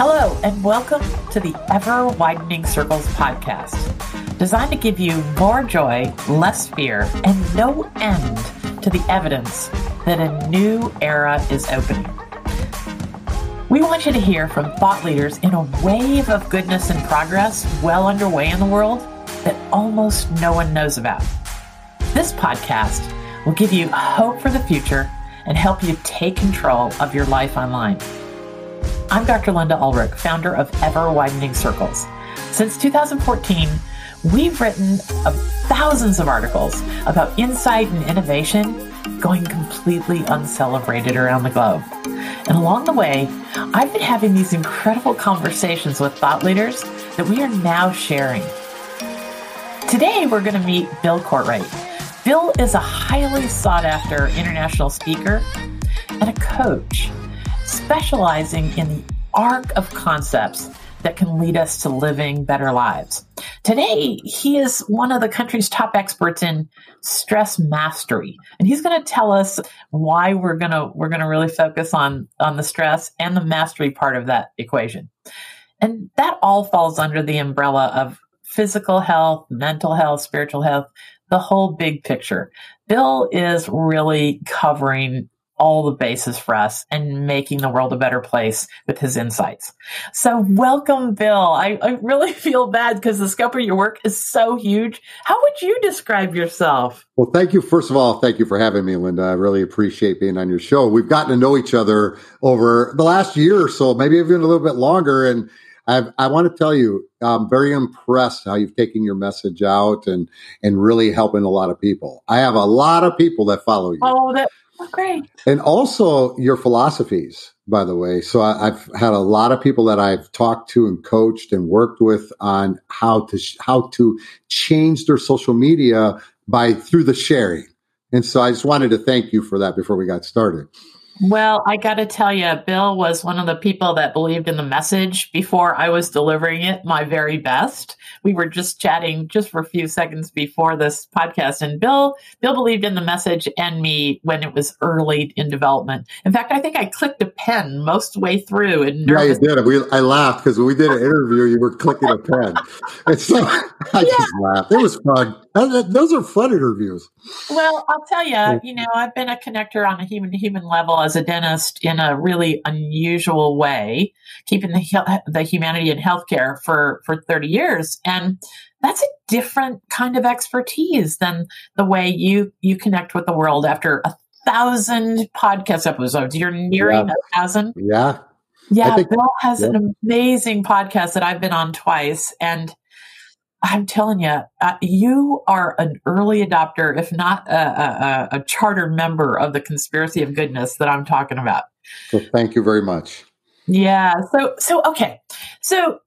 Hello, and welcome to the Ever Widening Circles podcast, designed to give you more joy, less fear, and no end to the evidence that a new era is opening. We want you to hear from thought leaders in a wave of goodness and progress well underway in the world that almost no one knows about. This podcast will give you hope for the future and help you take control of your life online. I'm Dr. Linda Ulrich, founder of Ever Widening Circles. Since 2014, we've written thousands of articles about insight and innovation going completely uncelebrated around the globe. And along the way, I've been having these incredible conversations with thought leaders that we are now sharing. Today, we're going to meet Bill Cortright. Bill is a highly sought after international speaker and a coach specializing in the arc of concepts that can lead us to living better lives. Today, he is one of the country's top experts in stress mastery, and he's going to tell us why we're going to we're going to really focus on on the stress and the mastery part of that equation. And that all falls under the umbrella of physical health, mental health, spiritual health, the whole big picture. Bill is really covering all the bases for us and making the world a better place with his insights. So welcome, Bill. I, I really feel bad because the scope of your work is so huge. How would you describe yourself? Well, thank you. First of all, thank you for having me, Linda. I really appreciate being on your show. We've gotten to know each other over the last year or so, maybe even a little bit longer. And I've, i want to tell you, I'm very impressed how you've taken your message out and and really helping a lot of people. I have a lot of people that follow you. Oh, that Oh, great. And also your philosophies, by the way. So I, have had a lot of people that I've talked to and coached and worked with on how to how to change their social media by through the sharing. And so I just wanted to thank you for that before we got started. Well, I got to tell you, Bill was one of the people that believed in the message before I was delivering it my very best. We were just chatting just for a few seconds before this podcast, and Bill Bill believed in the message and me when it was early in development. In fact, I think I clicked a pen most way through. And yeah, you did. We, I laughed because when we did an interview, you were clicking a pen. And so I yeah. just laughed. It was fun. Those are fun interviews. Well, I'll tell you, you know, I've been a connector on a human to human level as a dentist in a really unusual way, keeping the the humanity in healthcare for for 30 years and that's a different kind of expertise than the way you you connect with the world after a thousand podcast episodes. You're nearing yeah. a thousand. Yeah. Yeah, think, Bill has yeah. an amazing podcast that I've been on twice, and I'm telling you, uh, you are an early adopter, if not a, a, a charter member of the conspiracy of goodness that I'm talking about. So thank you very much. Yeah. So, so, okay. So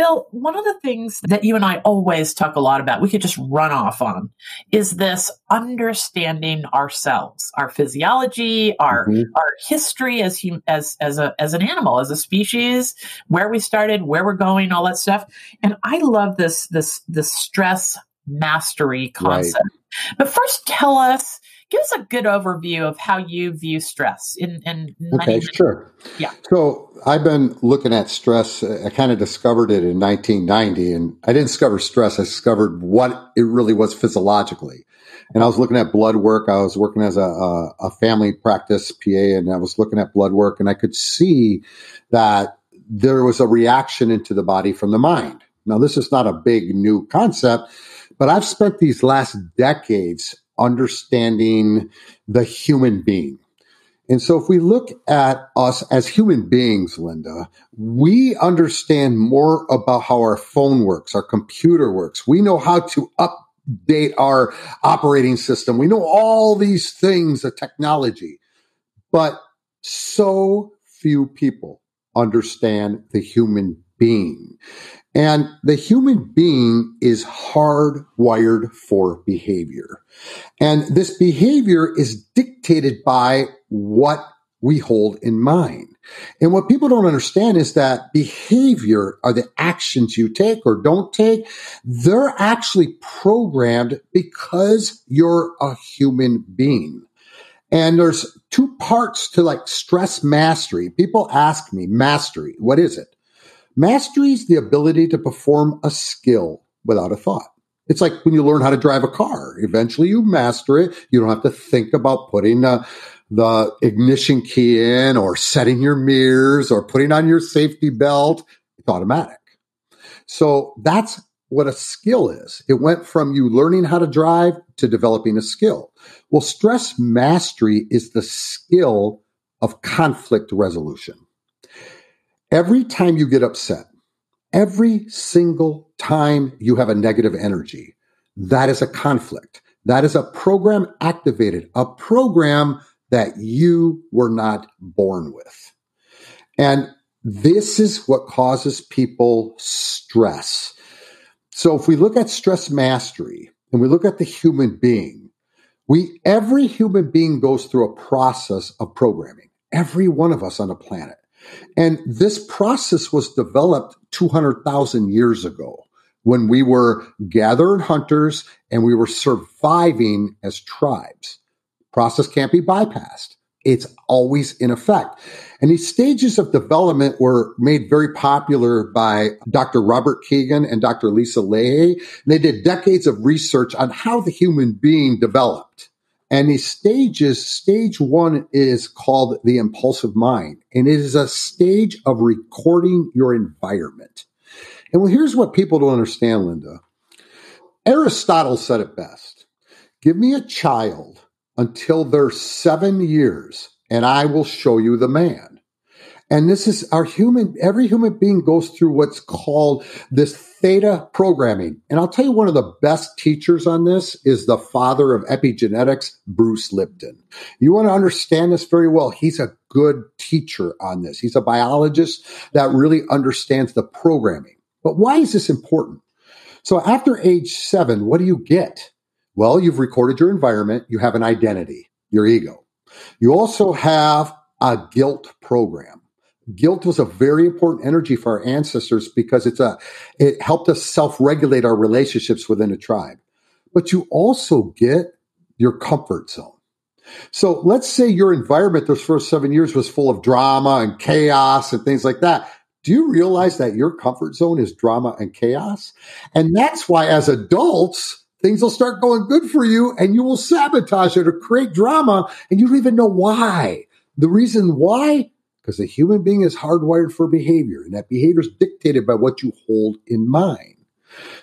Bill, one of the things that you and I always talk a lot about, we could just run off on, is this understanding ourselves, our physiology, our mm-hmm. our history as hum, as as a as an animal, as a species, where we started, where we're going, all that stuff. And I love this this this stress mastery concept. Right. But first, tell us give us a good overview of how you view stress in, in okay sure. Yeah. So i've been looking at stress i kind of discovered it in 1990 and i didn't discover stress i discovered what it really was physiologically. And i was looking at blood work i was working as a, a, a family practice pa and i was looking at blood work and i could see that there was a reaction into the body from the mind. Now this is not a big new concept but I've spent these last decades understanding the human being. And so if we look at us as human beings, Linda, we understand more about how our phone works, our computer works. We know how to update our operating system. We know all these things, the technology, but so few people understand the human being. And the human being is hardwired for behavior. And this behavior is dictated by what we hold in mind. And what people don't understand is that behavior are the actions you take or don't take. They're actually programmed because you're a human being. And there's two parts to like stress mastery. People ask me, mastery, what is it? Mastery is the ability to perform a skill without a thought. It's like when you learn how to drive a car. Eventually you master it. You don't have to think about putting the, the ignition key in or setting your mirrors or putting on your safety belt. It's automatic. So that's what a skill is. It went from you learning how to drive to developing a skill. Well, stress mastery is the skill of conflict resolution. Every time you get upset, every single time you have a negative energy, that is a conflict. That is a program activated, a program that you were not born with. And this is what causes people stress. So if we look at stress mastery and we look at the human being, we every human being goes through a process of programming. Every one of us on the planet. And this process was developed 200,000 years ago when we were gathered hunters and we were surviving as tribes. Process can't be bypassed. It's always in effect. And these stages of development were made very popular by Dr. Robert Kegan and Dr. Lisa Lahey. They did decades of research on how the human being developed. And these stages, stage one is called the impulsive mind, and it is a stage of recording your environment. And well, here's what people don't understand, Linda. Aristotle said it best. Give me a child until they're seven years, and I will show you the man. And this is our human, every human being goes through what's called this theta programming. And I'll tell you, one of the best teachers on this is the father of epigenetics, Bruce Lipton. You want to understand this very well. He's a good teacher on this. He's a biologist that really understands the programming. But why is this important? So after age seven, what do you get? Well, you've recorded your environment. You have an identity, your ego. You also have a guilt program guilt was a very important energy for our ancestors because it's a it helped us self-regulate our relationships within a tribe. But you also get your comfort zone. So let's say your environment those first seven years was full of drama and chaos and things like that. Do you realize that your comfort zone is drama and chaos? And that's why as adults things will start going good for you and you will sabotage it or create drama and you don't even know why. The reason why because a human being is hardwired for behavior, and that behavior is dictated by what you hold in mind.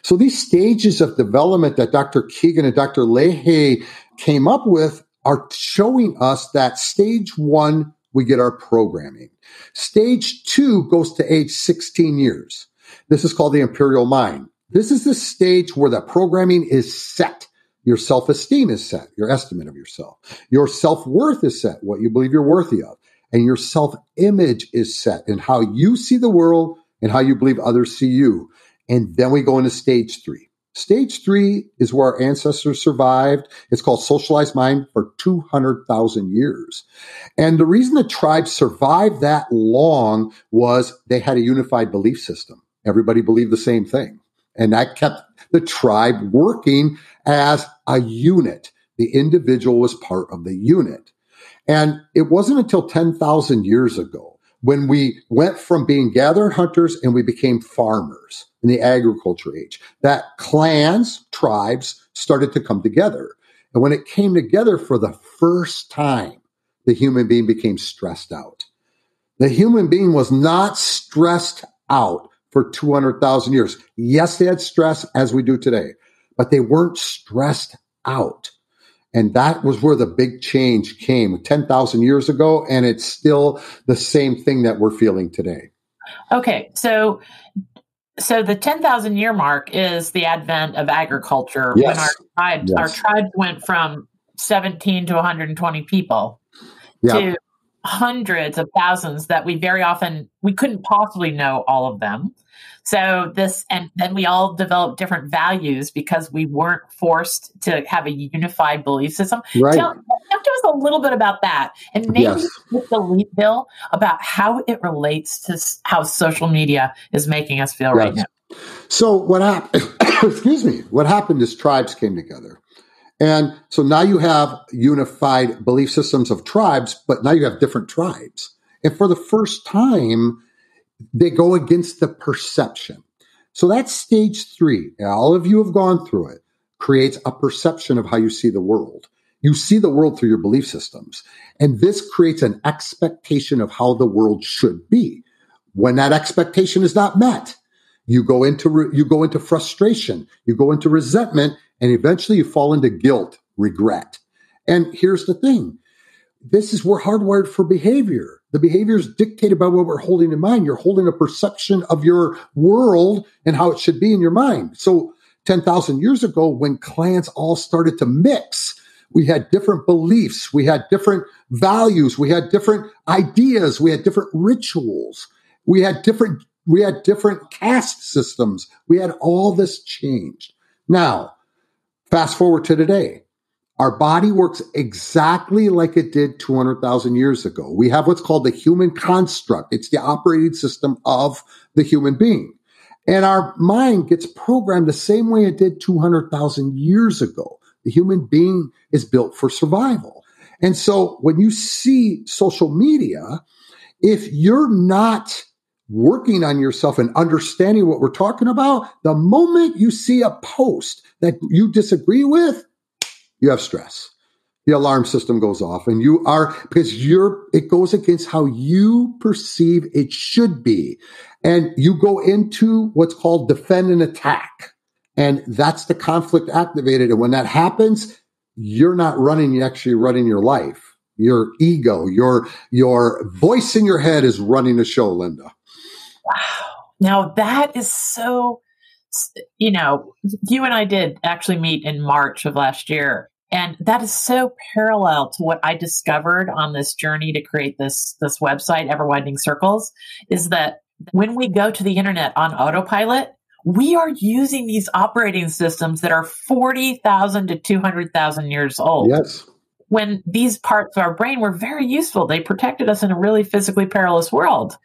So these stages of development that Dr. Kegan and Dr. Lahey came up with are showing us that stage one, we get our programming. Stage two goes to age 16 years. This is called the imperial mind. This is the stage where the programming is set. Your self esteem is set, your estimate of yourself. Your self worth is set, what you believe you're worthy of and your self image is set in how you see the world and how you believe others see you. And then we go into stage three. Stage three is where our ancestors survived. It's called socialized mind for 200,000 years. And the reason the tribe survived that long was they had a unified belief system. Everybody believed the same thing. And that kept the tribe working as a unit. The individual was part of the unit. And it wasn't until 10,000 years ago when we went from being gathered hunters and we became farmers in the agriculture age that clans, tribes started to come together. And when it came together for the first time, the human being became stressed out. The human being was not stressed out for 200,000 years. Yes, they had stress as we do today, but they weren't stressed out. And that was where the big change came 10,000 years ago. And it's still the same thing that we're feeling today. Okay. So, so the 10,000 year mark is the advent of agriculture yes. when our tribes, yes. our tribes went from 17 to 120 people yeah. to hundreds of thousands that we very often we couldn't possibly know all of them so this, and then we all developed different values because we weren't forced to have a unified belief system. Right. Tell, talk to us a little bit about that, and maybe yes. with the lead bill about how it relates to how social media is making us feel yes. right now. So what happened? excuse me. What happened is tribes came together. And so now you have unified belief systems of tribes, but now you have different tribes. And for the first time, they go against the perception. So that's stage three. All of you have gone through it. Creates a perception of how you see the world. You see the world through your belief systems. And this creates an expectation of how the world should be. When that expectation is not met, you go into, re- you go into frustration, you go into resentment, and eventually you fall into guilt, regret. And here's the thing. This is we're hardwired for behavior. The behavior is dictated by what we're holding in mind. You're holding a perception of your world and how it should be in your mind. So 10,000 years ago, when clans all started to mix, we had different beliefs, we had different values, we had different ideas, we had different rituals, we had different we had different caste systems. We had all this changed. Now, fast forward to today. Our body works exactly like it did 200,000 years ago. We have what's called the human construct. It's the operating system of the human being. And our mind gets programmed the same way it did 200,000 years ago. The human being is built for survival. And so when you see social media, if you're not working on yourself and understanding what we're talking about, the moment you see a post that you disagree with, you have stress. The alarm system goes off and you are, because you're, it goes against how you perceive it should be. And you go into what's called defend and attack. And that's the conflict activated. And when that happens, you're not running, you're actually running your life. Your ego, your, your voice in your head is running the show, Linda. Wow. Now that is so, you know, you and I did actually meet in March of last year. And that is so parallel to what I discovered on this journey to create this, this website, Ever Widening Circles, is that when we go to the internet on autopilot, we are using these operating systems that are 40,000 to 200,000 years old. Yes. When these parts of our brain were very useful, they protected us in a really physically perilous world.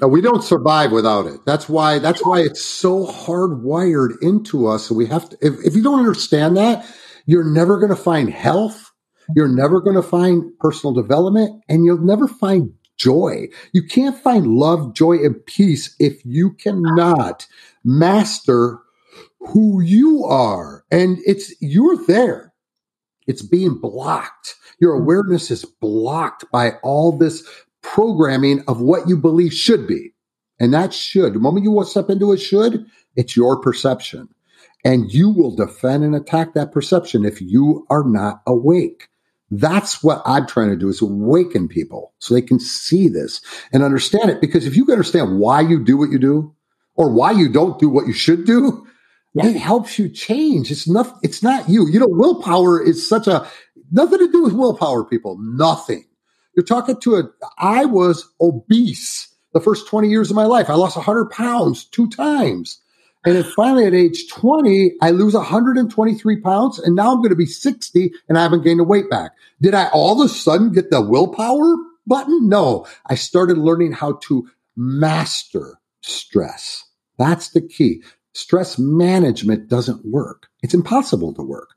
We don't survive without it. That's why. That's why it's so hardwired into us. We have to. If, if you don't understand that, you're never going to find health. You're never going to find personal development, and you'll never find joy. You can't find love, joy, and peace if you cannot master who you are. And it's you're there. It's being blocked. Your awareness is blocked by all this programming of what you believe should be. And that should, the moment you step into a should, it's your perception. And you will defend and attack that perception if you are not awake. That's what I'm trying to do is awaken people so they can see this and understand it. Because if you can understand why you do what you do or why you don't do what you should do, yeah. it helps you change. It's not, it's not you. You know, willpower is such a, nothing to do with willpower, people. Nothing. You're talking to a, I was obese the first 20 years of my life. I lost 100 pounds two times. And then finally at age 20, I lose 123 pounds and now I'm going to be 60 and I haven't gained the weight back. Did I all of a sudden get the willpower button? No, I started learning how to master stress. That's the key. Stress management doesn't work. It's impossible to work.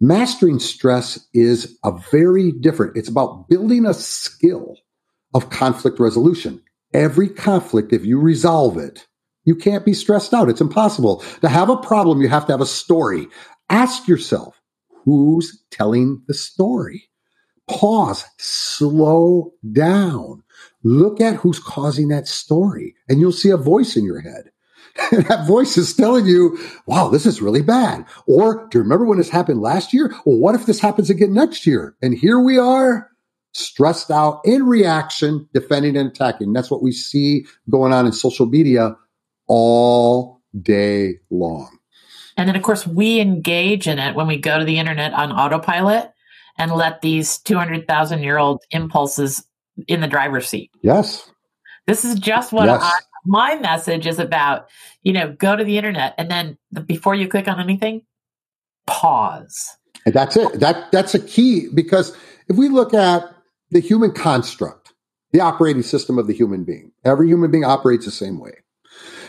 Mastering stress is a very different. It's about building a skill of conflict resolution. Every conflict, if you resolve it, you can't be stressed out. It's impossible. To have a problem, you have to have a story. Ask yourself, who's telling the story? Pause, slow down. Look at who's causing that story, and you'll see a voice in your head. And that voice is telling you, wow, this is really bad. Or do you remember when this happened last year? Well, what if this happens again next year? And here we are, stressed out in reaction, defending and attacking. That's what we see going on in social media all day long. And then, of course, we engage in it when we go to the internet on autopilot and let these 200,000 year old impulses in the driver's seat. Yes. This is just what yes. My message is about. You know, go to the internet and then before you click on anything, pause. And that's it. That that's a key because if we look at the human construct, the operating system of the human being, every human being operates the same way.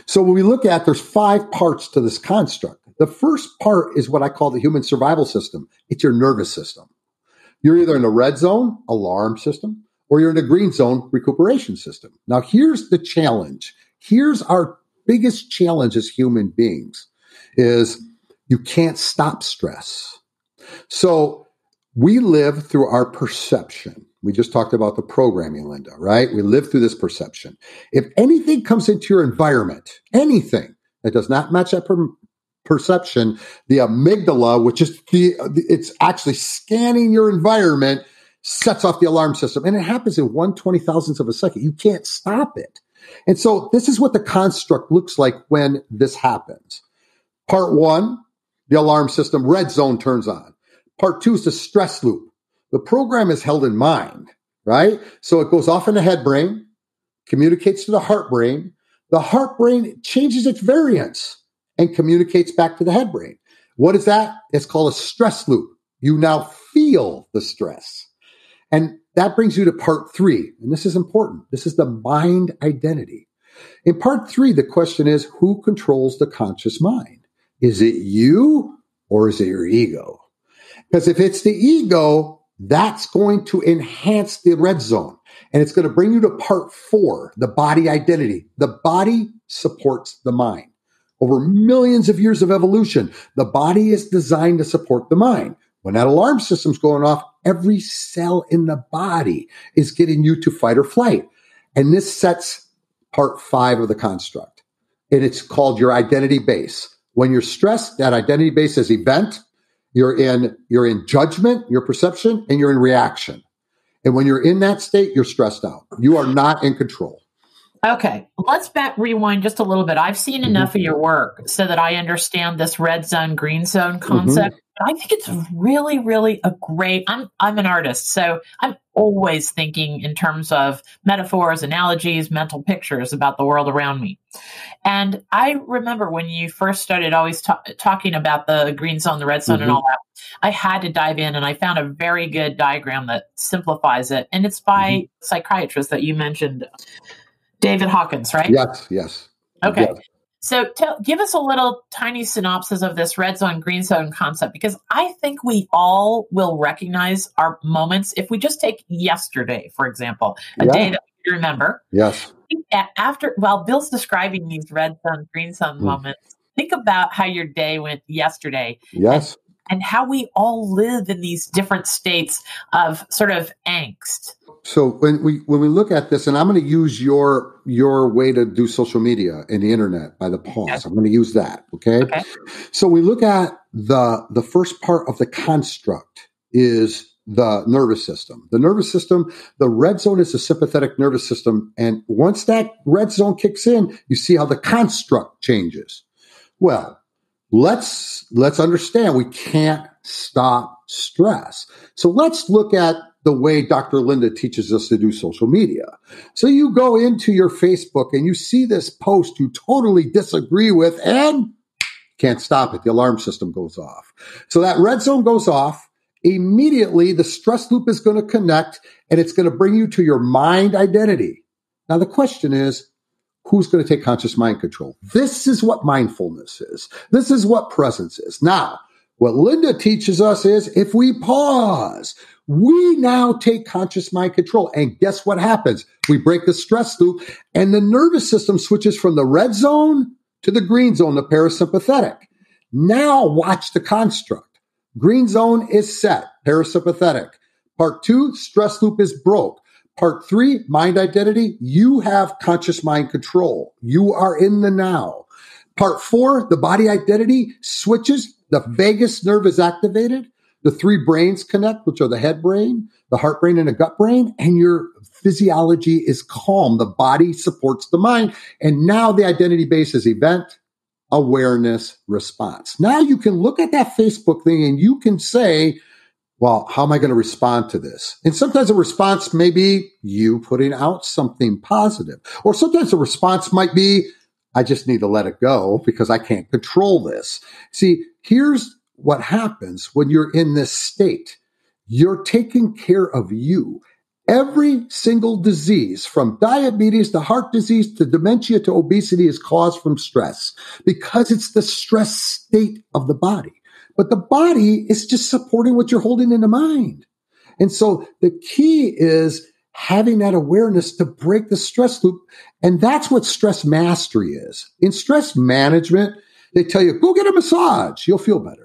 So when we look at there's five parts to this construct. The first part is what I call the human survival system. It's your nervous system. You're either in the red zone, alarm system, or you're in the green zone, recuperation system. Now here's the challenge. Here's our biggest challenge as human beings is you can't stop stress. So we live through our perception. We just talked about the programming, Linda, right? We live through this perception. If anything comes into your environment, anything that does not match that per- perception, the amygdala, which is the, it's actually scanning your environment, sets off the alarm system. And it happens in one twenty thousandths of a second. You can't stop it. And so this is what the construct looks like when this happens. Part one, the alarm system, red zone turns on. Part two is the stress loop. The program is held in mind, right? So it goes off in the head brain, communicates to the heart brain. The heart brain changes its variance and communicates back to the head brain. What is that? It's called a stress loop. You now feel the stress. And that brings you to part three. And this is important. This is the mind identity. In part three, the question is who controls the conscious mind? Is it you or is it your ego? Because if it's the ego, that's going to enhance the red zone and it's going to bring you to part four, the body identity. The body supports the mind. Over millions of years of evolution, the body is designed to support the mind. When that alarm system's going off, every cell in the body is getting you to fight or flight. And this sets part five of the construct. And it's called your identity base. When you're stressed, that identity base is event. You're in, you're in judgment, your perception, and you're in reaction. And when you're in that state, you're stressed out. You are not in control. Okay, let's back rewind just a little bit. I've seen enough mm-hmm. of your work so that I understand this red zone, green zone mm-hmm. concept. Mm-hmm. I think it's really, really a great. I'm I'm an artist, so I'm always thinking in terms of metaphors, analogies, mental pictures about the world around me. And I remember when you first started always ta- talking about the green zone, the red zone, mm-hmm. and all that. I had to dive in, and I found a very good diagram that simplifies it, and it's by mm-hmm. psychiatrist that you mentioned. David Hawkins, right? Yes, yes. Okay. Yes. So tell, give us a little tiny synopsis of this red zone, green zone concept, because I think we all will recognize our moments. If we just take yesterday, for example, a yeah. day that we remember. Yes. After, while Bill's describing these red zone, green zone mm. moments, think about how your day went yesterday. Yes. And, and how we all live in these different states of sort of angst so when we when we look at this, and I'm going to use your your way to do social media and the internet by the pause. I'm going to use that. Okay? okay. So we look at the the first part of the construct is the nervous system. The nervous system, the red zone is the sympathetic nervous system, and once that red zone kicks in, you see how the construct changes. Well, let's let's understand we can't stop stress. So let's look at the way Dr. Linda teaches us to do social media. So you go into your Facebook and you see this post you totally disagree with and can't stop it. The alarm system goes off. So that red zone goes off. Immediately, the stress loop is going to connect and it's going to bring you to your mind identity. Now, the question is, who's going to take conscious mind control? This is what mindfulness is. This is what presence is. Now, what Linda teaches us is if we pause, we now take conscious mind control. And guess what happens? We break the stress loop and the nervous system switches from the red zone to the green zone, the parasympathetic. Now watch the construct. Green zone is set, parasympathetic. Part two, stress loop is broke. Part three, mind identity. You have conscious mind control. You are in the now. Part four, the body identity switches. The vagus nerve is activated the three brains connect, which are the head brain, the heart brain, and the gut brain, and your physiology is calm. The body supports the mind. And now the identity base is event, awareness, response. Now you can look at that Facebook thing and you can say, well, how am I going to respond to this? And sometimes a response may be you putting out something positive, or sometimes a response might be, I just need to let it go because I can't control this. See, here's what happens when you're in this state. You're taking care of you. Every single disease, from diabetes to heart disease to dementia to obesity, is caused from stress because it's the stress state of the body. But the body is just supporting what you're holding in the mind. And so the key is having that awareness to break the stress loop. And that's what stress mastery is. In stress management, they tell you, go get a massage. You'll feel better.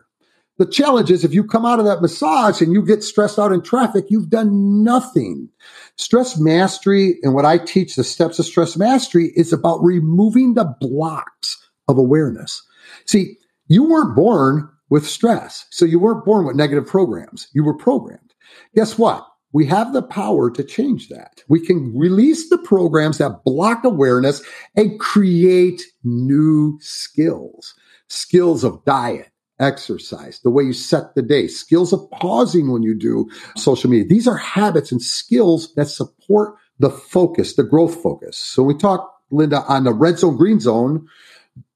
The challenge is if you come out of that massage and you get stressed out in traffic, you've done nothing. Stress mastery and what I teach, the steps of stress mastery, is about removing the blocks of awareness. See, you weren't born with stress. So you weren't born with negative programs. You were programmed. Guess what? We have the power to change that. We can release the programs that block awareness and create new skills, skills of diet, exercise, the way you set the day, skills of pausing when you do social media. These are habits and skills that support the focus, the growth focus. So we talk, Linda, on the red zone, green zone.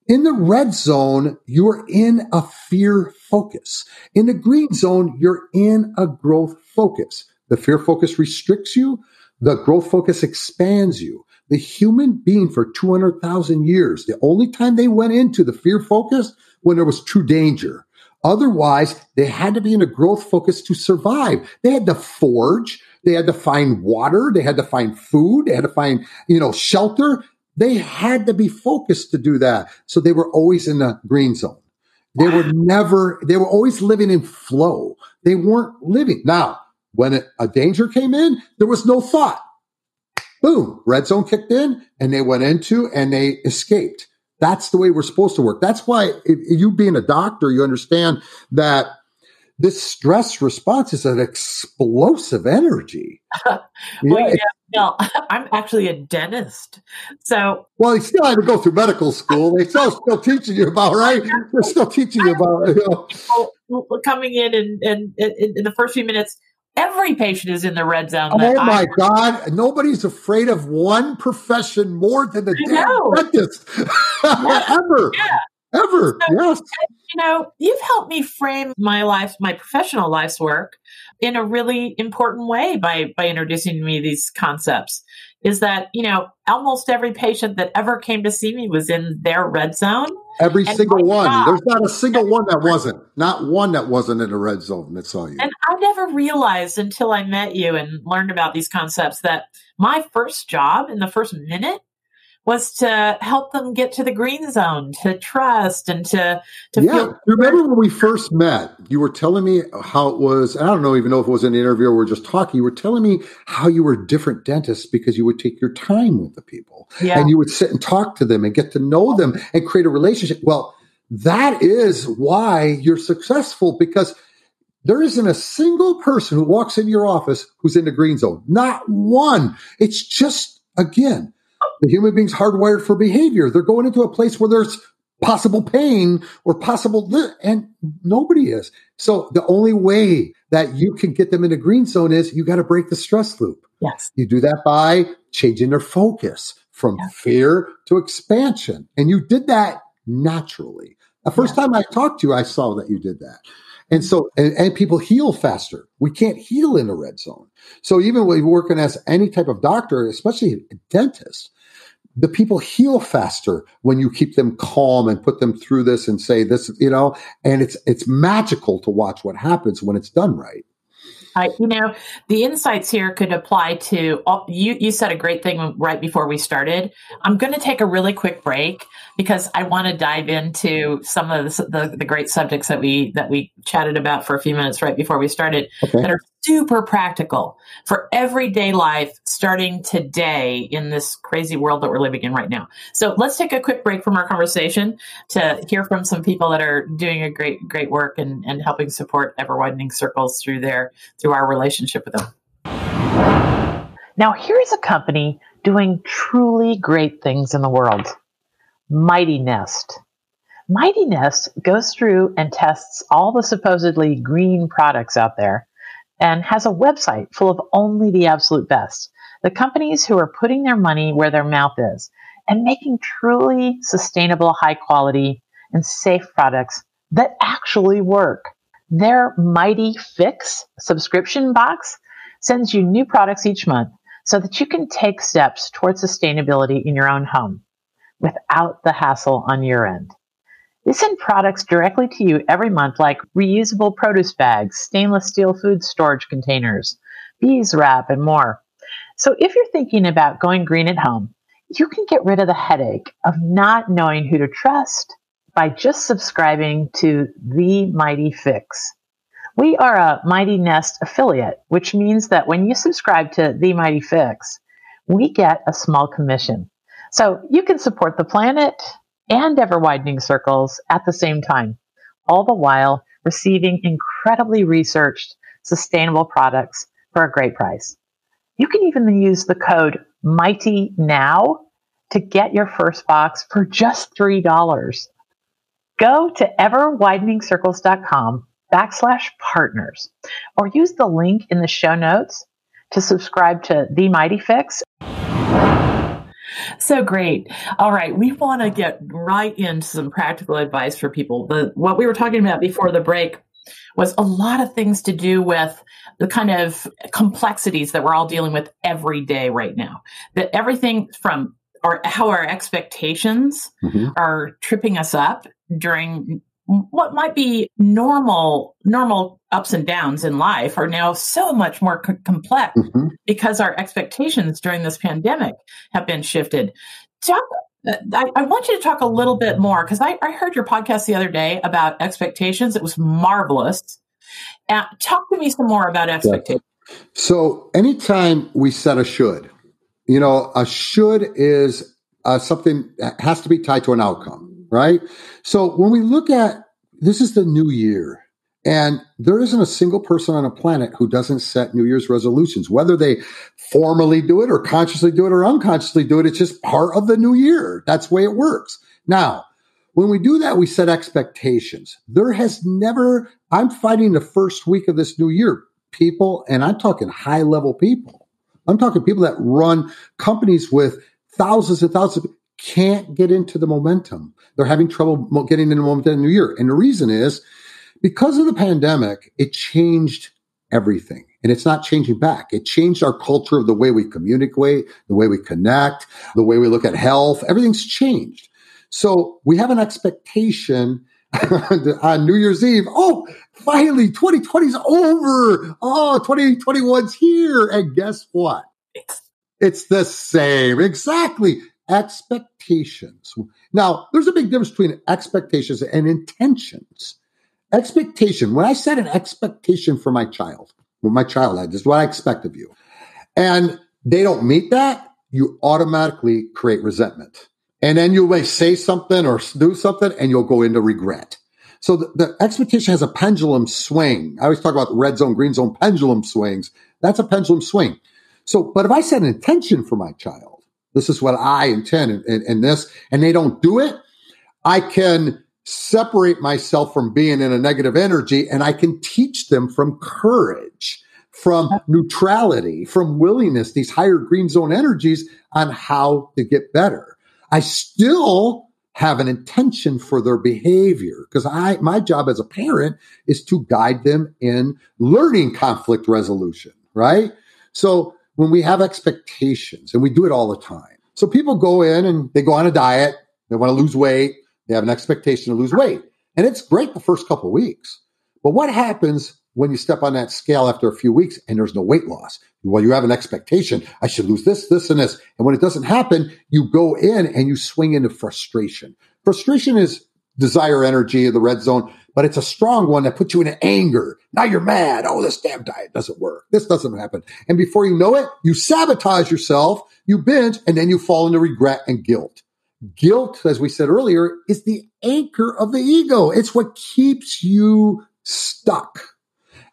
In the red zone, you're in a fear focus. In the green zone, you're in a growth focus. The fear focus restricts you. The growth focus expands you. The human being for 200,000 years, the only time they went into the fear focus when there was true danger. Otherwise, they had to be in a growth focus to survive. They had to forge. They had to find water. They had to find food. They had to find, you know, shelter. They had to be focused to do that. So they were always in the green zone. They were never, they were always living in flow. They weren't living. Now, when a danger came in, there was no thought. Boom, red zone kicked in and they went into and they escaped. That's the way we're supposed to work. That's why if, you being a doctor, you understand that this stress response is an explosive energy. well, yeah, no, I'm actually a dentist. So, well, you still had to go through medical school. They still still teaching you about right. They're still teaching you about you know. coming in and, and, and in the first few minutes Every patient is in the red zone. Oh my I, God! Nobody's afraid of one profession more than the dentist ever. Yeah. Ever, so, yes. You know, you've helped me frame my life, my professional life's work, in a really important way by by introducing me these concepts. Is that you know almost every patient that ever came to see me was in their red zone, Every and single one. God, There's not a single one that wasn't. Not one that wasn't in the red zone that saw you. And I never realized until I met you and learned about these concepts that my first job in the first minute was to help them get to the green zone, to trust and to to yeah. feel. Remember when we first met? You were telling me how it was. I don't know even know if it was an interview or we are just talking. You were telling me how you were different dentists because you would take your time with the people yeah. and you would sit and talk to them and get to know them and create a relationship. Well, that is why you're successful because there isn't a single person who walks in your office who's in the green zone. Not one. It's just again the human being's hardwired for behavior. They're going into a place where there's possible pain or possible, li- and nobody is. So the only way that you can get them in a green zone is you got to break the stress loop. Yes. You do that by changing their focus from yes. fear to expansion. And you did that naturally. The first yes. time I talked to you, I saw that you did that. And so, and, and, people heal faster. We can't heal in a red zone. So even when you're working as any type of doctor, especially a dentist, the people heal faster when you keep them calm and put them through this and say this, you know, and it's, it's magical to watch what happens when it's done right. I, you know, the insights here could apply to all, you. You said a great thing right before we started. I'm going to take a really quick break because I want to dive into some of the, the, the, great subjects that we that we chatted about for a few minutes right before we started okay. that are super practical for everyday life starting today in this crazy world that we're living in right now. So let's take a quick break from our conversation to hear from some people that are doing a great great work and, and helping support ever widening circles through their through our relationship with them. Now here's a company doing truly great things in the world. Mighty Nest. Mighty Nest goes through and tests all the supposedly green products out there and has a website full of only the absolute best. The companies who are putting their money where their mouth is and making truly sustainable, high quality, and safe products that actually work. Their Mighty Fix subscription box sends you new products each month so that you can take steps towards sustainability in your own home without the hassle on your end. They send products directly to you every month, like reusable produce bags, stainless steel food storage containers, bees wrap, and more. So if you're thinking about going green at home, you can get rid of the headache of not knowing who to trust by just subscribing to The Mighty Fix. We are a Mighty Nest affiliate, which means that when you subscribe to The Mighty Fix, we get a small commission. So you can support the planet and ever widening circles at the same time, all the while receiving incredibly researched, sustainable products for a great price. You can even use the code Mighty Now to get your first box for just $3. Go to everwideningcircles.com backslash partners or use the link in the show notes to subscribe to The Mighty Fix. So great. All right. We want to get right into some practical advice for people. The, what we were talking about before the break was a lot of things to do with the kind of complexities that we're all dealing with every day right now. That everything from our, how our expectations mm-hmm. are tripping us up during what might be normal normal ups and downs in life are now so much more co- complex mm-hmm. because our expectations during this pandemic have been shifted. Talk, uh, I, I, want you to talk a little bit more because I, I, heard your podcast the other day about expectations. It was marvelous. Uh, talk to me some more about expectations. Yeah. So, anytime we set a should, you know, a should is uh, something that has to be tied to an outcome right? So when we look at this is the new year, and there isn't a single person on a planet who doesn't set New Year's resolutions, whether they formally do it or consciously do it or unconsciously do it. It's just part of the new year. That's the way it works. Now, when we do that, we set expectations. There has never, I'm fighting the first week of this new year, people, and I'm talking high level people. I'm talking people that run companies with thousands and thousands of can't get into the momentum. They're having trouble getting into the momentum in the new year. And the reason is because of the pandemic, it changed everything. And it's not changing back. It changed our culture of the way we communicate, the way we connect, the way we look at health. Everything's changed. So we have an expectation on New Year's Eve. Oh, finally 2020's over. Oh, 2021's here. And guess what? It's the same. Exactly expectations. Now, there's a big difference between expectations and intentions. Expectation, when I set an expectation for my child, what my child had, this is what I expect of you, and they don't meet that, you automatically create resentment. And then you may say something or do something and you'll go into regret. So the, the expectation has a pendulum swing. I always talk about red zone, green zone pendulum swings. That's a pendulum swing. So, but if I set an intention for my child, this is what I intend in, in, this, and they don't do it, I can separate myself from being in a negative energy and I can teach them from courage, from neutrality, from willingness, these higher green zone energies on how to get better. I still have an intention for their behavior because I, my job as a parent is to guide them in learning conflict resolution, right? So when we have expectations, and we do it all the time. So people go in and they go on a diet, they want to lose weight, they have an expectation to lose weight. And it's great the first couple weeks. But what happens when you step on that scale after a few weeks and there's no weight loss? Well, you have an expectation. I should lose this, this, and this. And when it doesn't happen, you go in and you swing into frustration. Frustration is desire energy of the red zone but it's a strong one that puts you in anger. Now you're mad. Oh, this damn diet doesn't work. This doesn't happen. And before you know it, you sabotage yourself, you binge, and then you fall into regret and guilt. Guilt, as we said earlier, is the anchor of the ego. It's what keeps you stuck.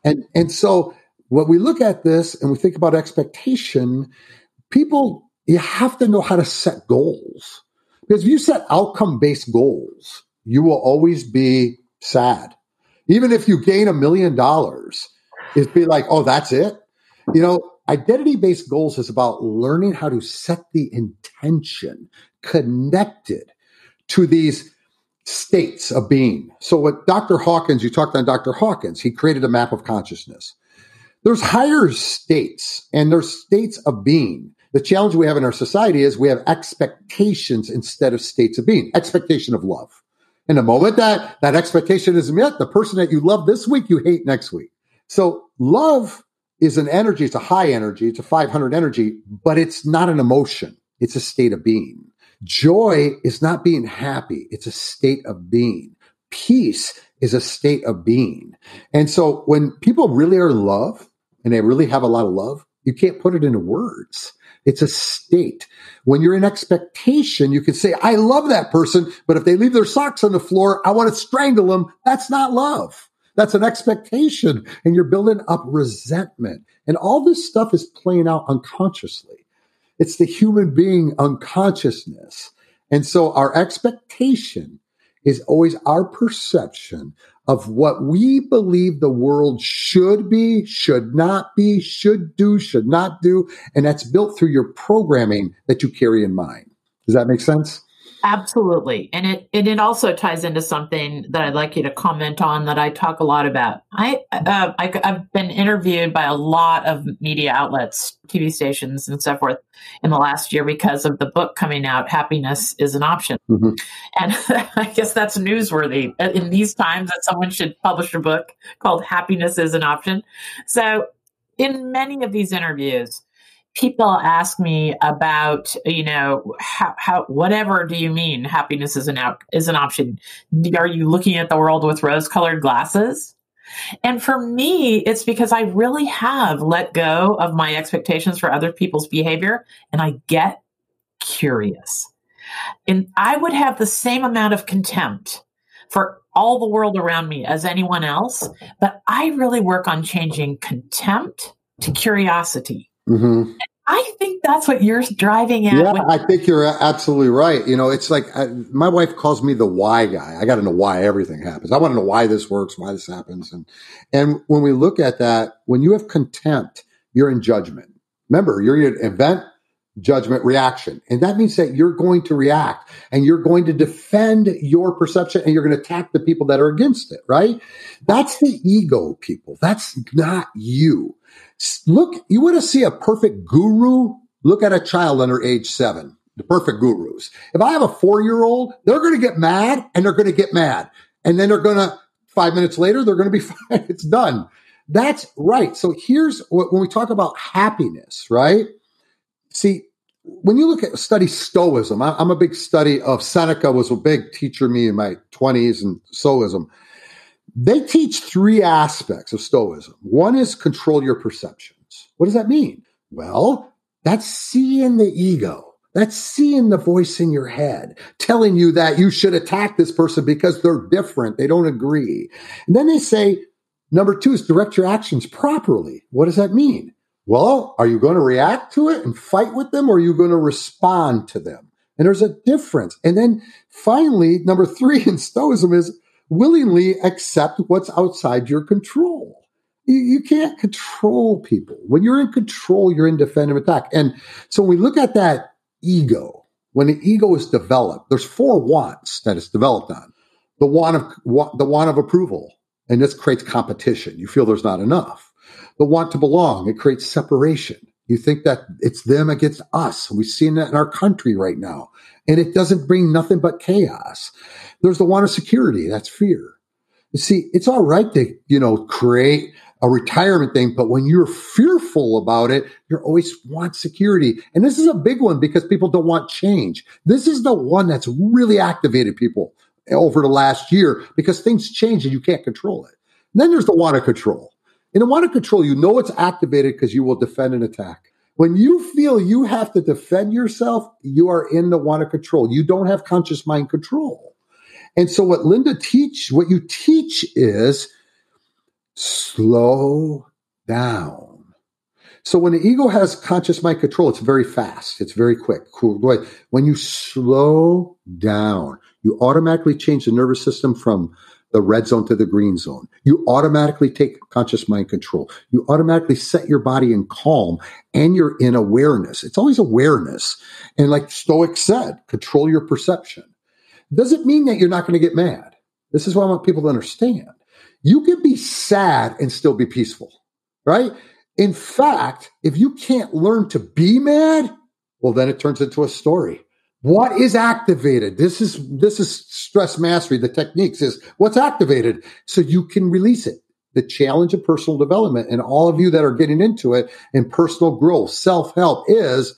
And, and so when we look at this and we think about expectation, people, you have to know how to set goals. Because if you set outcome based goals, you will always be sad. Even if you gain a million dollars, it'd be like, oh, that's it. You know, identity based goals is about learning how to set the intention connected to these states of being. So, what Dr. Hawkins, you talked on Dr. Hawkins, he created a map of consciousness. There's higher states and there's states of being. The challenge we have in our society is we have expectations instead of states of being. Expectation of love. And the moment that that expectation is met, the person that you love this week, you hate next week. So love is an energy. It's a high energy. It's a 500 energy, but it's not an emotion. It's a state of being. Joy is not being happy. It's a state of being. Peace is a state of being. And so when people really are in love and they really have a lot of love, you can't put it into words. It's a state. When you're in expectation, you can say, I love that person, but if they leave their socks on the floor, I want to strangle them. That's not love. That's an expectation. And you're building up resentment. And all this stuff is playing out unconsciously. It's the human being unconsciousness. And so our expectation is always our perception of what we believe the world should be, should not be, should do, should not do. And that's built through your programming that you carry in mind. Does that make sense? Absolutely. And it and it also ties into something that I'd like you to comment on that I talk a lot about. I, uh, I have been interviewed by a lot of media outlets, TV stations and so forth in the last year because of the book coming out Happiness is an option. Mm-hmm. And I guess that's newsworthy in these times that someone should publish a book called Happiness is an option. So in many of these interviews, people ask me about you know how, how whatever do you mean happiness is an out is an option? Are you looking at the world with rose colored glasses? And for me it's because i really have let go of my expectations for other people's behavior and i get curious. And i would have the same amount of contempt for all the world around me as anyone else but i really work on changing contempt to curiosity Mm-hmm. I think that's what you're driving at. Yeah, I think you're absolutely right. You know, it's like I, my wife calls me the why guy. I got to know why everything happens. I want to know why this works, why this happens, and and when we look at that, when you have contempt, you're in judgment. Remember, you're in event, judgment, reaction, and that means that you're going to react and you're going to defend your perception and you're going to attack the people that are against it. Right? That's the ego, people. That's not you. Look, you want to see a perfect guru? Look at a child under age seven, the perfect gurus. If I have a four year old, they're going to get mad and they're going to get mad. And then they're going to, five minutes later, they're going to be fine. It's done. That's right. So here's what, when we talk about happiness, right? See, when you look at study Stoicism, I'm a big study of Seneca was a big teacher me in my 20s and Stoicism. They teach three aspects of Stoicism. One is control your perceptions. What does that mean? Well, that's seeing the ego. That's seeing the voice in your head telling you that you should attack this person because they're different. They don't agree. And then they say, number two is direct your actions properly. What does that mean? Well, are you going to react to it and fight with them or are you going to respond to them? And there's a difference. And then finally, number three in Stoicism is willingly accept what's outside your control. You, you can't control people. When you're in control, you're in defensive attack. And so when we look at that ego, when the ego is developed, there's four wants that it's developed on. The want of the want of approval, and this creates competition. You feel there's not enough. The want to belong, it creates separation. You think that it's them against us. We've seen that in our country right now. And it doesn't bring nothing but chaos. There's the want of security. That's fear. You see, it's all right to, you know, create a retirement thing, but when you're fearful about it, you always want security. And this is a big one because people don't want change. This is the one that's really activated people over the last year because things change and you can't control it. And then there's the want of control. In the want of control, you know it's activated because you will defend and attack. When you feel you have to defend yourself, you are in the want of control. You don't have conscious mind control. And so what Linda teach, what you teach is slow down. So when the ego has conscious mind control, it's very fast. It's very quick. Cool. When you slow down, you automatically change the nervous system from the red zone to the green zone. You automatically take conscious mind control. You automatically set your body in calm and you're in awareness. It's always awareness. And like Stoic said, control your perception doesn't mean that you're not going to get mad. This is what I want people to understand. You can be sad and still be peaceful, right? In fact, if you can't learn to be mad, well, then it turns into a story. What is activated? This is this is stress mastery. The techniques is what's activated so you can release it. the challenge of personal development and all of you that are getting into it and personal growth, self help is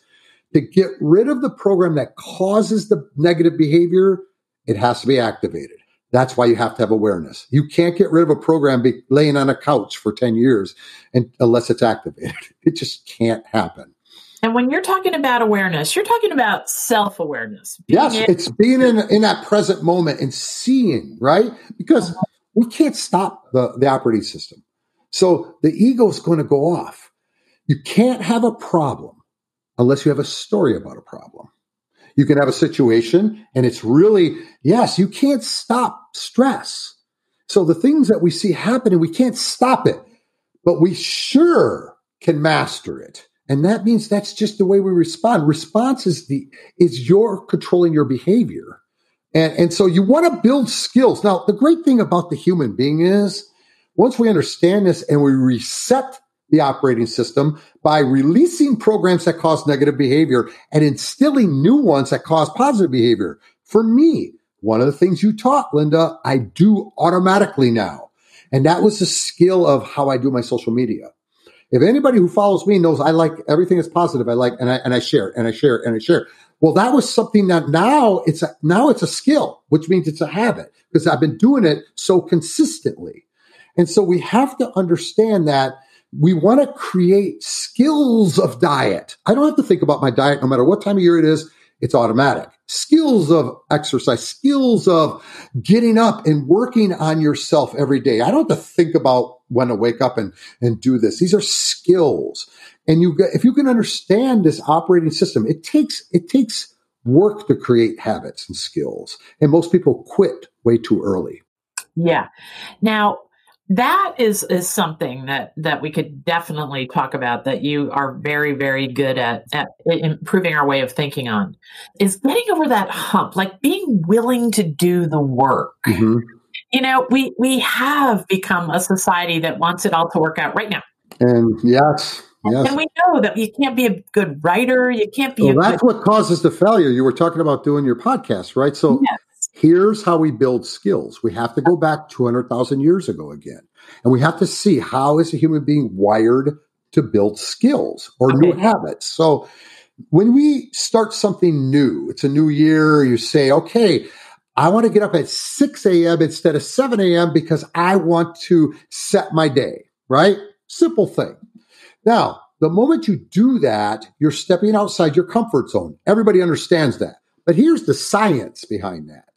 to get rid of the program that causes the negative behavior. It has to be activated. That's why you have to have awareness. You can't get rid of a program be laying on a couch for 10 years and, unless it's activated. It just can't happen. And when you're talking about awareness, you're talking about self awareness. Yes, in- it's being in, in that present moment and seeing, right? Because uh-huh. we can't stop the, the operating system. So the ego is going to go off. You can't have a problem unless you have a story about a problem. You can have a situation and it's really, yes, you can't stop stress. So the things that we see happening, we can't stop it, but we sure can master it. And that means that's just the way we respond. Response is the is your controlling your behavior. And, and so you want to build skills. Now, the great thing about the human being is once we understand this and we reset the operating system by releasing programs that cause negative behavior and instilling new ones that cause positive behavior. For me, one of the things you taught, Linda, I do automatically now. And that was the skill of how I do my social media. If anybody who follows me knows I like everything that's positive, I like and I and I share and I share and I share. Well, that was something that now it's a, now it's a skill, which means it's a habit because I've been doing it so consistently. And so we have to understand that we want to create skills of diet. I don't have to think about my diet no matter what time of year it is. It's automatic. Skills of exercise, skills of getting up and working on yourself every day. I don't have to think about when to wake up and, and do this. These are skills. And you if you can understand this operating system, it takes, it takes work to create habits and skills. And most people quit way too early. Yeah. Now, that is is something that that we could definitely talk about that you are very very good at at improving our way of thinking on is getting over that hump like being willing to do the work mm-hmm. you know we we have become a society that wants it all to work out right now and yes Yes. And we know that you can't be a good writer. You can't be. Well, that's good- what causes the failure. You were talking about doing your podcast, right? So yes. Here's how we build skills. We have to go back 200,000 years ago again. And we have to see how is a human being wired to build skills or okay. new habits. So when we start something new, it's a new year, you say, okay, I want to get up at 6 a.m. instead of 7 a.m. because I want to set my day, right? Simple thing. Now, the moment you do that, you're stepping outside your comfort zone. Everybody understands that. But here's the science behind that.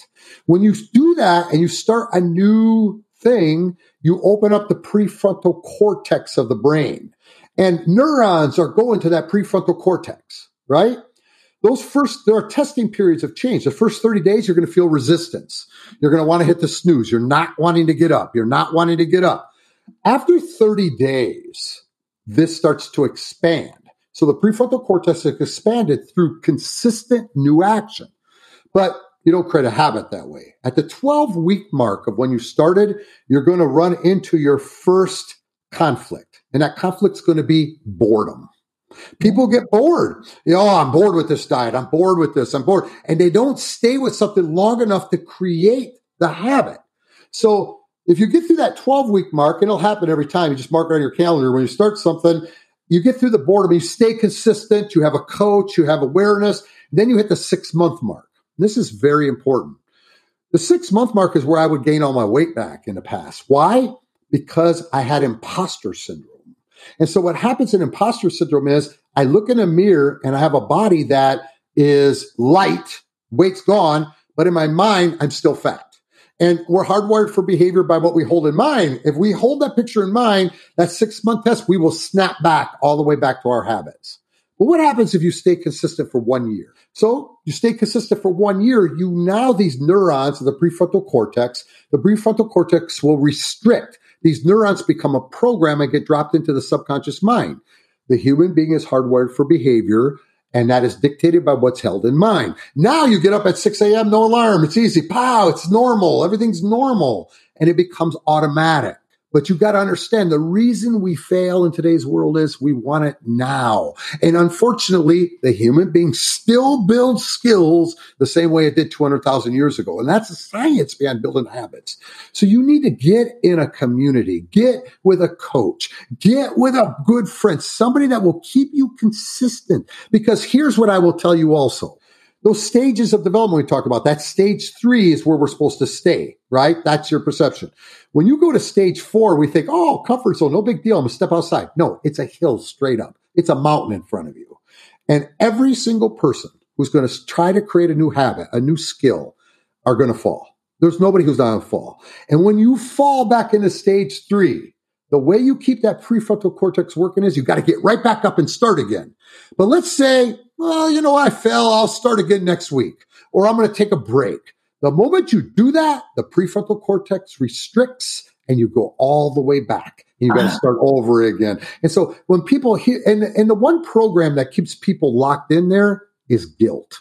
When you do that and you start a new thing, you open up the prefrontal cortex of the brain. And neurons are going to that prefrontal cortex, right? Those first, there are testing periods of change. The first 30 days, you're going to feel resistance. You're going to want to hit the snooze. You're not wanting to get up. You're not wanting to get up. After 30 days, this starts to expand. So the prefrontal cortex is expanded through consistent new action. But you don't create a habit that way. At the 12 week mark of when you started, you're going to run into your first conflict. And that conflict's going to be boredom. People get bored. You know, oh, I'm bored with this diet. I'm bored with this. I'm bored. And they don't stay with something long enough to create the habit. So if you get through that 12 week mark, and it'll happen every time. You just mark it on your calendar. When you start something, you get through the boredom, you stay consistent, you have a coach, you have awareness. Then you hit the six month mark. This is very important. The six month mark is where I would gain all my weight back in the past. Why? Because I had imposter syndrome. And so what happens in imposter syndrome is I look in a mirror and I have a body that is light, weight's gone, but in my mind, I'm still fat. And we're hardwired for behavior by what we hold in mind. If we hold that picture in mind, that six month test, we will snap back all the way back to our habits. But what happens if you stay consistent for one year? So you stay consistent for one year, you now these neurons of the prefrontal cortex, the prefrontal cortex will restrict. These neurons become a program and get dropped into the subconscious mind. The human being is hardwired for behavior, and that is dictated by what's held in mind. Now you get up at 6 a.m., no alarm. It's easy. Pow, it's normal. Everything's normal. And it becomes automatic. But you got to understand the reason we fail in today's world is we want it now. And unfortunately, the human being still builds skills the same way it did 200,000 years ago. And that's the science behind building habits. So you need to get in a community, get with a coach, get with a good friend, somebody that will keep you consistent. Because here's what I will tell you also those stages of development we talk about, that stage three is where we're supposed to stay, right? That's your perception. When you go to stage four, we think, oh, comfort zone, no big deal. I'm gonna step outside. No, it's a hill straight up. It's a mountain in front of you. And every single person who's going to try to create a new habit, a new skill, are going to fall. There's nobody who's not going to fall. And when you fall back into stage three, the way you keep that prefrontal cortex working is you got to get right back up and start again. But let's say well, you know, I fell. I'll start again next week, or I'm going to take a break. The moment you do that, the prefrontal cortex restricts and you go all the way back. And you got to ah. start over again. And so when people hear, and, and the one program that keeps people locked in there is guilt.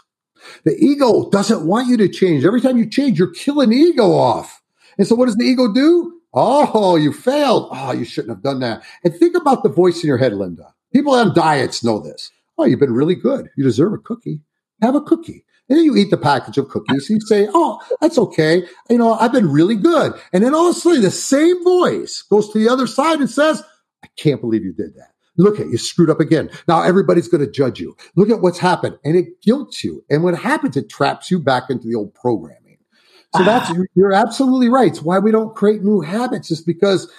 The ego doesn't want you to change. Every time you change, you're killing the ego off. And so what does the ego do? Oh, you failed. Oh, you shouldn't have done that. And think about the voice in your head, Linda. People on diets know this. Oh, you've been really good. You deserve a cookie. Have a cookie. And then you eat the package of cookies. And you say, Oh, that's okay. You know, I've been really good. And then all of a sudden the same voice goes to the other side and says, I can't believe you did that. Look at you screwed up again. Now everybody's going to judge you. Look at what's happened. And it guilts you. And what happens, it traps you back into the old programming. So that's, ah. you're absolutely right. It's why we don't create new habits is because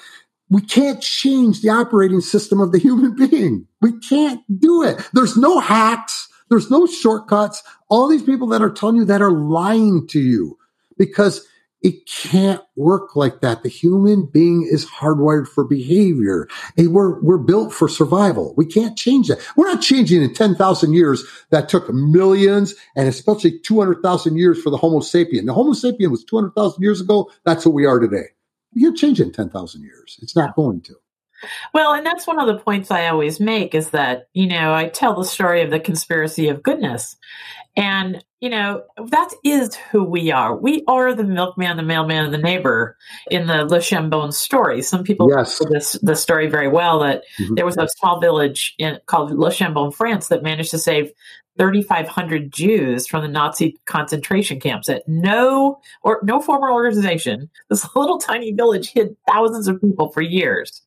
we can't change the operating system of the human being. We can't do it. There's no hacks. There's no shortcuts. All these people that are telling you that are lying to you because it can't work like that. The human being is hardwired for behavior. And we're, we're built for survival. We can't change that. We're not changing in 10,000 years that took millions and especially 200,000 years for the Homo sapien. The Homo sapien was 200,000 years ago. That's what we are today. You can't change in 10,000 years. It's not going to. Well, and that's one of the points I always make is that, you know, I tell the story of the conspiracy of goodness. And, you know, that is who we are. We are the milkman, the mailman, and the neighbor in the Le Chambon story. Some people yes. know this the story very well that mm-hmm. there was a small village in, called Le Chambon, France, that managed to save 3,500 Jews from the Nazi concentration camps that no or no formal organization, this little tiny village hid thousands of people for years.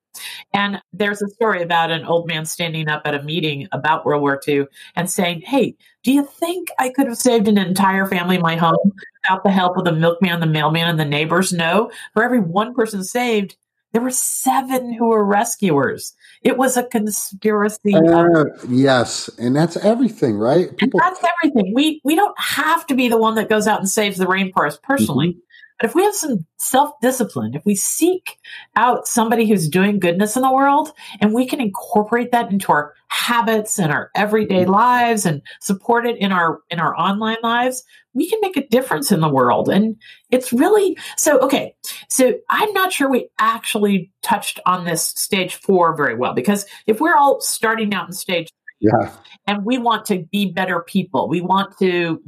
And there's a story about an old man standing up at a meeting about World War II and saying, Hey, do you think I could have saved an entire family in my home without the help of the milkman, the mailman, and the neighbors? No. For every one person saved, there were seven who were rescuers. It was a conspiracy. Uh, of, yes, and that's everything, right? People, that's everything. We we don't have to be the one that goes out and saves the rainforest personally. Mm-hmm. But if we have some self discipline, if we seek out somebody who's doing goodness in the world and we can incorporate that into our habits and our everyday lives and support it in our in our online lives, we can make a difference in the world. And it's really so okay. So I'm not sure we actually touched on this stage four very well because if we're all starting out in stage yeah. and we want to be better people, we want to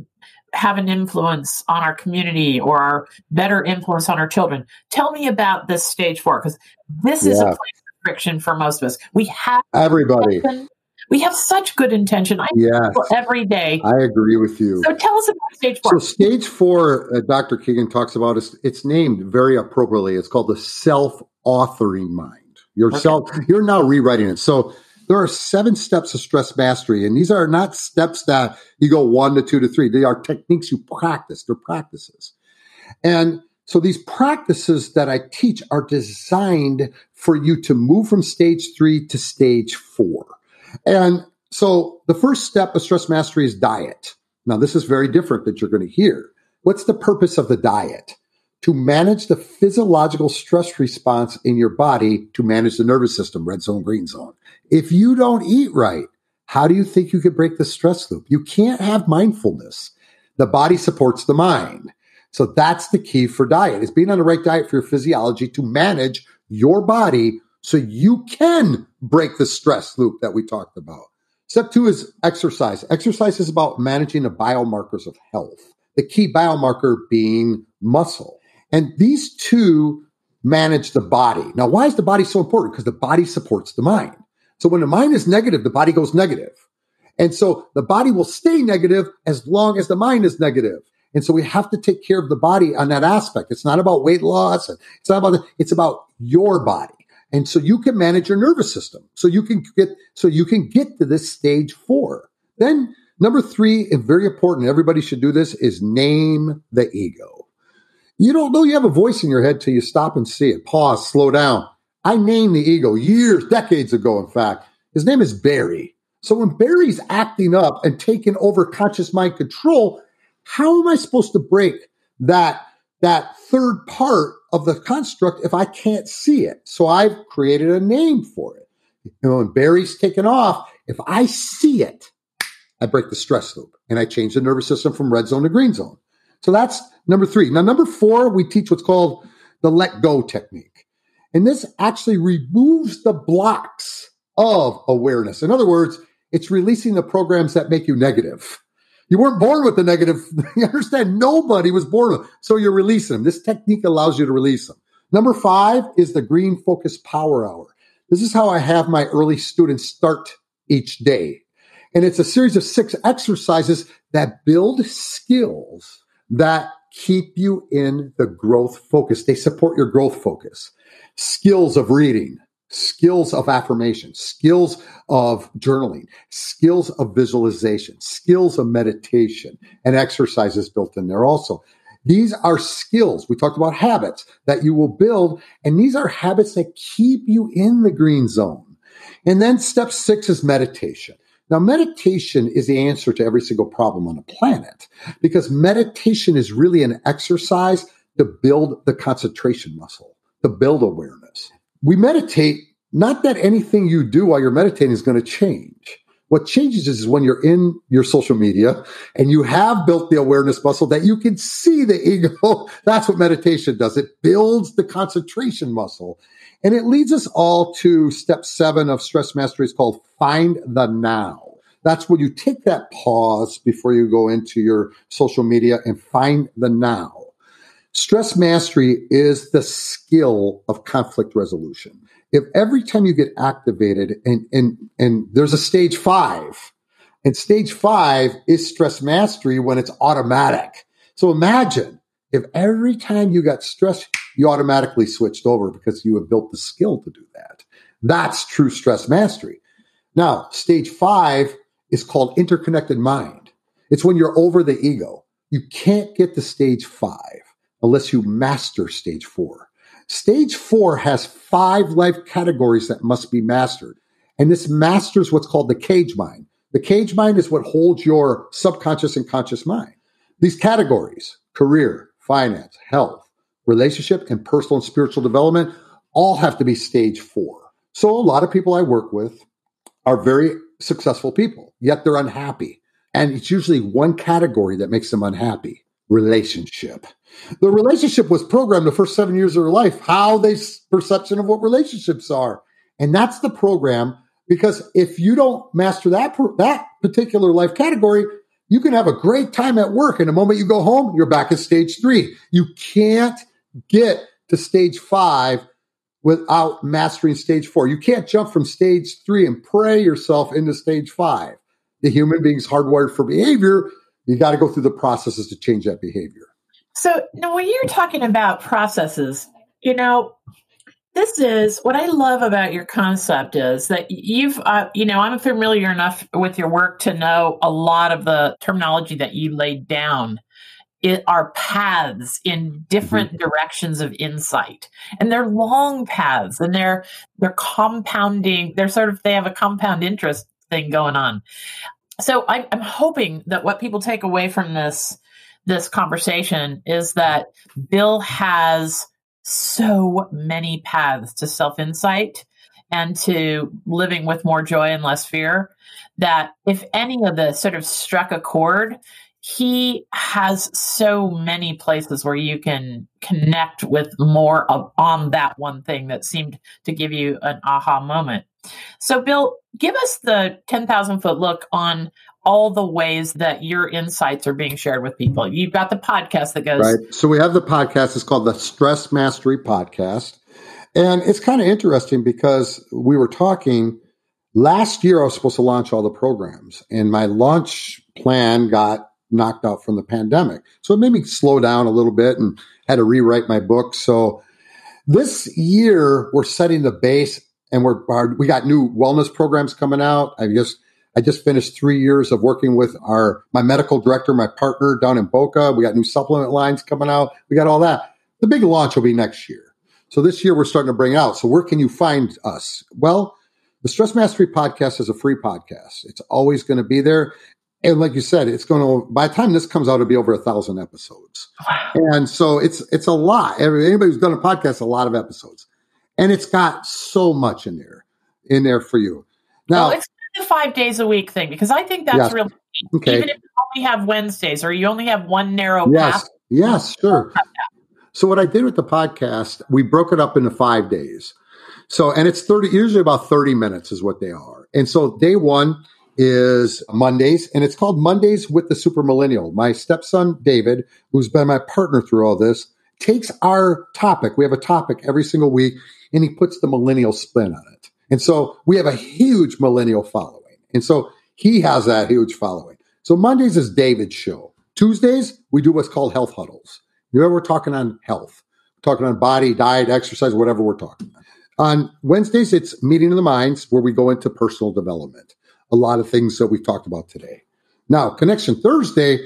have an influence on our community or our better influence on our children. Tell me about this stage four because this yeah. is a place of friction for most of us. We have everybody. We have such good intention. I yes. every day. I agree with you. So tell us about stage four. So stage four, uh, Dr. Kegan talks about is it's named very appropriately. It's called the self-authoring mind. Yourself, okay. you're now rewriting it. So there are seven steps of stress mastery, and these are not steps that you go one to two to three. They are techniques you practice. They're practices. And so these practices that I teach are designed for you to move from stage three to stage four. And so the first step of stress mastery is diet. Now, this is very different that you're going to hear. What's the purpose of the diet? To manage the physiological stress response in your body to manage the nervous system, red zone, green zone. If you don't eat right, how do you think you could break the stress loop? You can't have mindfulness. The body supports the mind. So that's the key for diet is being on the right diet for your physiology to manage your body so you can break the stress loop that we talked about. Step two is exercise. Exercise is about managing the biomarkers of health, the key biomarker being muscle. And these two manage the body. Now, why is the body so important? Because the body supports the mind. So when the mind is negative, the body goes negative. And so the body will stay negative as long as the mind is negative. And so we have to take care of the body on that aspect. It's not about weight loss. It's not about, it's about your body. And so you can manage your nervous system. So you can get, so you can get to this stage four. Then number three, and very important, everybody should do this is name the ego. You don't know you have a voice in your head till you stop and see it. Pause, slow down. I named the ego years, decades ago, in fact. His name is Barry. So when Barry's acting up and taking over conscious mind control, how am I supposed to break that, that third part of the construct if I can't see it? So I've created a name for it. Know, when Barry's taken off, if I see it, I break the stress loop and I change the nervous system from red zone to green zone. So that's number three. Now, number four, we teach what's called the let go technique. And this actually removes the blocks of awareness. In other words, it's releasing the programs that make you negative. You weren't born with the negative. You understand? Nobody was born with. So you're releasing them. This technique allows you to release them. Number five is the green focus power hour. This is how I have my early students start each day. And it's a series of six exercises that build skills that keep you in the growth focus. They support your growth focus. Skills of reading, skills of affirmation, skills of journaling, skills of visualization, skills of meditation, and exercises built in there also. These are skills. We talked about habits that you will build, and these are habits that keep you in the green zone. And then step six is meditation. Now, meditation is the answer to every single problem on the planet because meditation is really an exercise to build the concentration muscle, to build awareness. We meditate, not that anything you do while you're meditating is going to change. What changes is when you're in your social media and you have built the awareness muscle that you can see the ego. That's what meditation does. It builds the concentration muscle. And it leads us all to step seven of stress mastery. It's called find the now. That's where you take that pause before you go into your social media and find the now. Stress mastery is the skill of conflict resolution. If every time you get activated and, and, and there's a stage five, and stage five is stress mastery when it's automatic. So imagine if every time you got stressed, you automatically switched over because you have built the skill to do that. That's true stress mastery. Now, stage five is called interconnected mind. It's when you're over the ego. You can't get to stage five unless you master stage four. Stage four has five life categories that must be mastered. And this masters what's called the cage mind. The cage mind is what holds your subconscious and conscious mind. These categories, career, finance, health, relationship, and personal and spiritual development all have to be stage four. So a lot of people I work with are very successful people, yet they're unhappy. And it's usually one category that makes them unhappy relationship. The relationship was programmed the first seven years of their life, how they perception of what relationships are. And that's the program because if you don't master that, that particular life category, you can have a great time at work. And the moment you go home, you're back at stage three. You can't get to stage five without mastering stage four. You can't jump from stage three and pray yourself into stage five. The human being's hardwired for behavior. You got to go through the processes to change that behavior. So now when you're talking about processes, you know, this is what I love about your concept is that you've, uh, you know, I'm familiar enough with your work to know a lot of the terminology that you laid down it are paths in different mm-hmm. directions of insight and they're long paths and they're they're compounding they're sort of they have a compound interest thing going on so I, i'm hoping that what people take away from this this conversation is that bill has so many paths to self insight and to living with more joy and less fear that if any of this sort of struck a chord he has so many places where you can connect with more of, on that one thing that seemed to give you an aha moment. So, Bill, give us the 10,000 foot look on all the ways that your insights are being shared with people. You've got the podcast that goes right. So we have the podcast. It's called the Stress Mastery Podcast, and it's kind of interesting because we were talking last year. I was supposed to launch all the programs, and my launch plan got knocked out from the pandemic. So it made me slow down a little bit and had to rewrite my book. So this year we're setting the base and we're our, we got new wellness programs coming out. I just I just finished three years of working with our my medical director, my partner down in Boca. We got new supplement lines coming out. We got all that. The big launch will be next year. So this year we're starting to bring out. So where can you find us? Well, the Stress Mastery Podcast is a free podcast. It's always going to be there. And like you said, it's going to by the time this comes out, it'll be over a thousand episodes. Wow. And so it's it's a lot. Anybody who's done a podcast, a lot of episodes and it's got so much in there, in there for you. Now, well, it's the five days a week thing because I think that's yes. really okay. even if you only have Wednesdays or you only have one narrow yes. path. Yes, sure. So what I did with the podcast, we broke it up into five days. So, and it's 30, usually about 30 minutes is what they are. And so day one is Mondays and it's called Mondays with the Super Millennial. My stepson, David, who's been my partner through all this, takes our topic. We have a topic every single week and he puts the millennial spin on it. And so we have a huge millennial following. And so he has that huge following. So Mondays is David's show. Tuesdays, we do what's called health huddles. You know, we're talking on health, we're talking on body, diet, exercise, whatever we're talking about. On Wednesdays, it's meeting of the minds where we go into personal development. A lot of things that we've talked about today. Now, Connection Thursday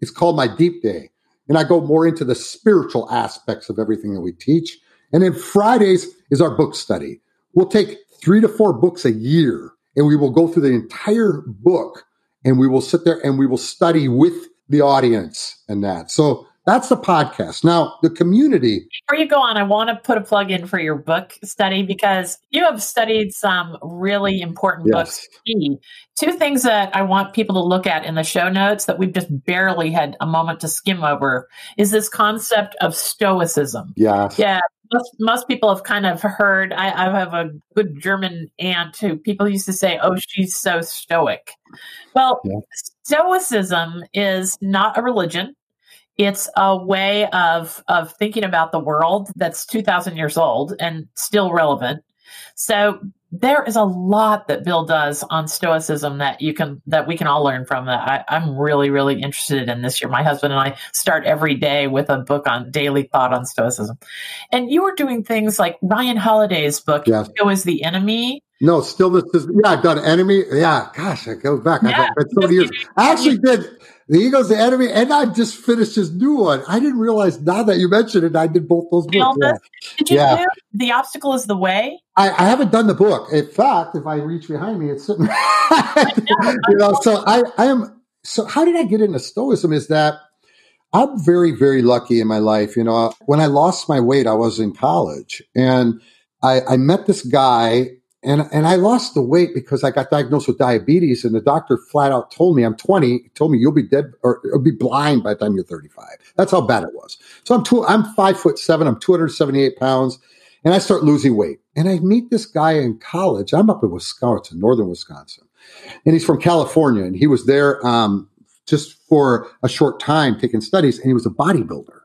is called my deep day. And I go more into the spiritual aspects of everything that we teach. And then Fridays is our book study. We'll take three to four books a year and we will go through the entire book and we will sit there and we will study with the audience and that. So that's the podcast. Now, the community. Before you go on, I want to put a plug in for your book study because you have studied some really important yes. books. Two things that I want people to look at in the show notes that we've just barely had a moment to skim over is this concept of stoicism. Yeah. Yeah most, most people have kind of heard. I, I, have a good German aunt who people used to say, "Oh, she's so stoic." Well, yeah. stoicism is not a religion. It's a way of of thinking about the world that's two thousand years old and still relevant. So there is a lot that Bill does on stoicism that you can that we can all learn from. That I, am really really interested in this year. My husband and I start every day with a book on daily thought on stoicism, and you were doing things like Ryan Holiday's book. Yes. Ego is the enemy. No, still this is yeah. I've done enemy. Yeah, gosh, I go back. Yeah. I've done so many years. I actually did the ego's the enemy, and I just finished his new one. I didn't realize now that you mentioned it, I did both those books. Yeah. Did you yeah. do The Obstacle is the Way? I, I, haven't done the book. In fact, if I reach behind me, it's sitting. know, you know, so I, I am. So how did I get into Stoicism? Is that I'm very, very lucky in my life. You know, when I lost my weight, I was in college, and I, I met this guy and, and I lost the weight because I got diagnosed with diabetes and the doctor flat out told me I'm 20, told me you'll be dead or, or be blind by the time you're 35. That's how bad it was. So I'm two, I'm five foot seven. I'm 278 pounds and I start losing weight and I meet this guy in college. I'm up in Wisconsin, northern Wisconsin, and he's from California and he was there, um, just for a short time taking studies and he was a bodybuilder.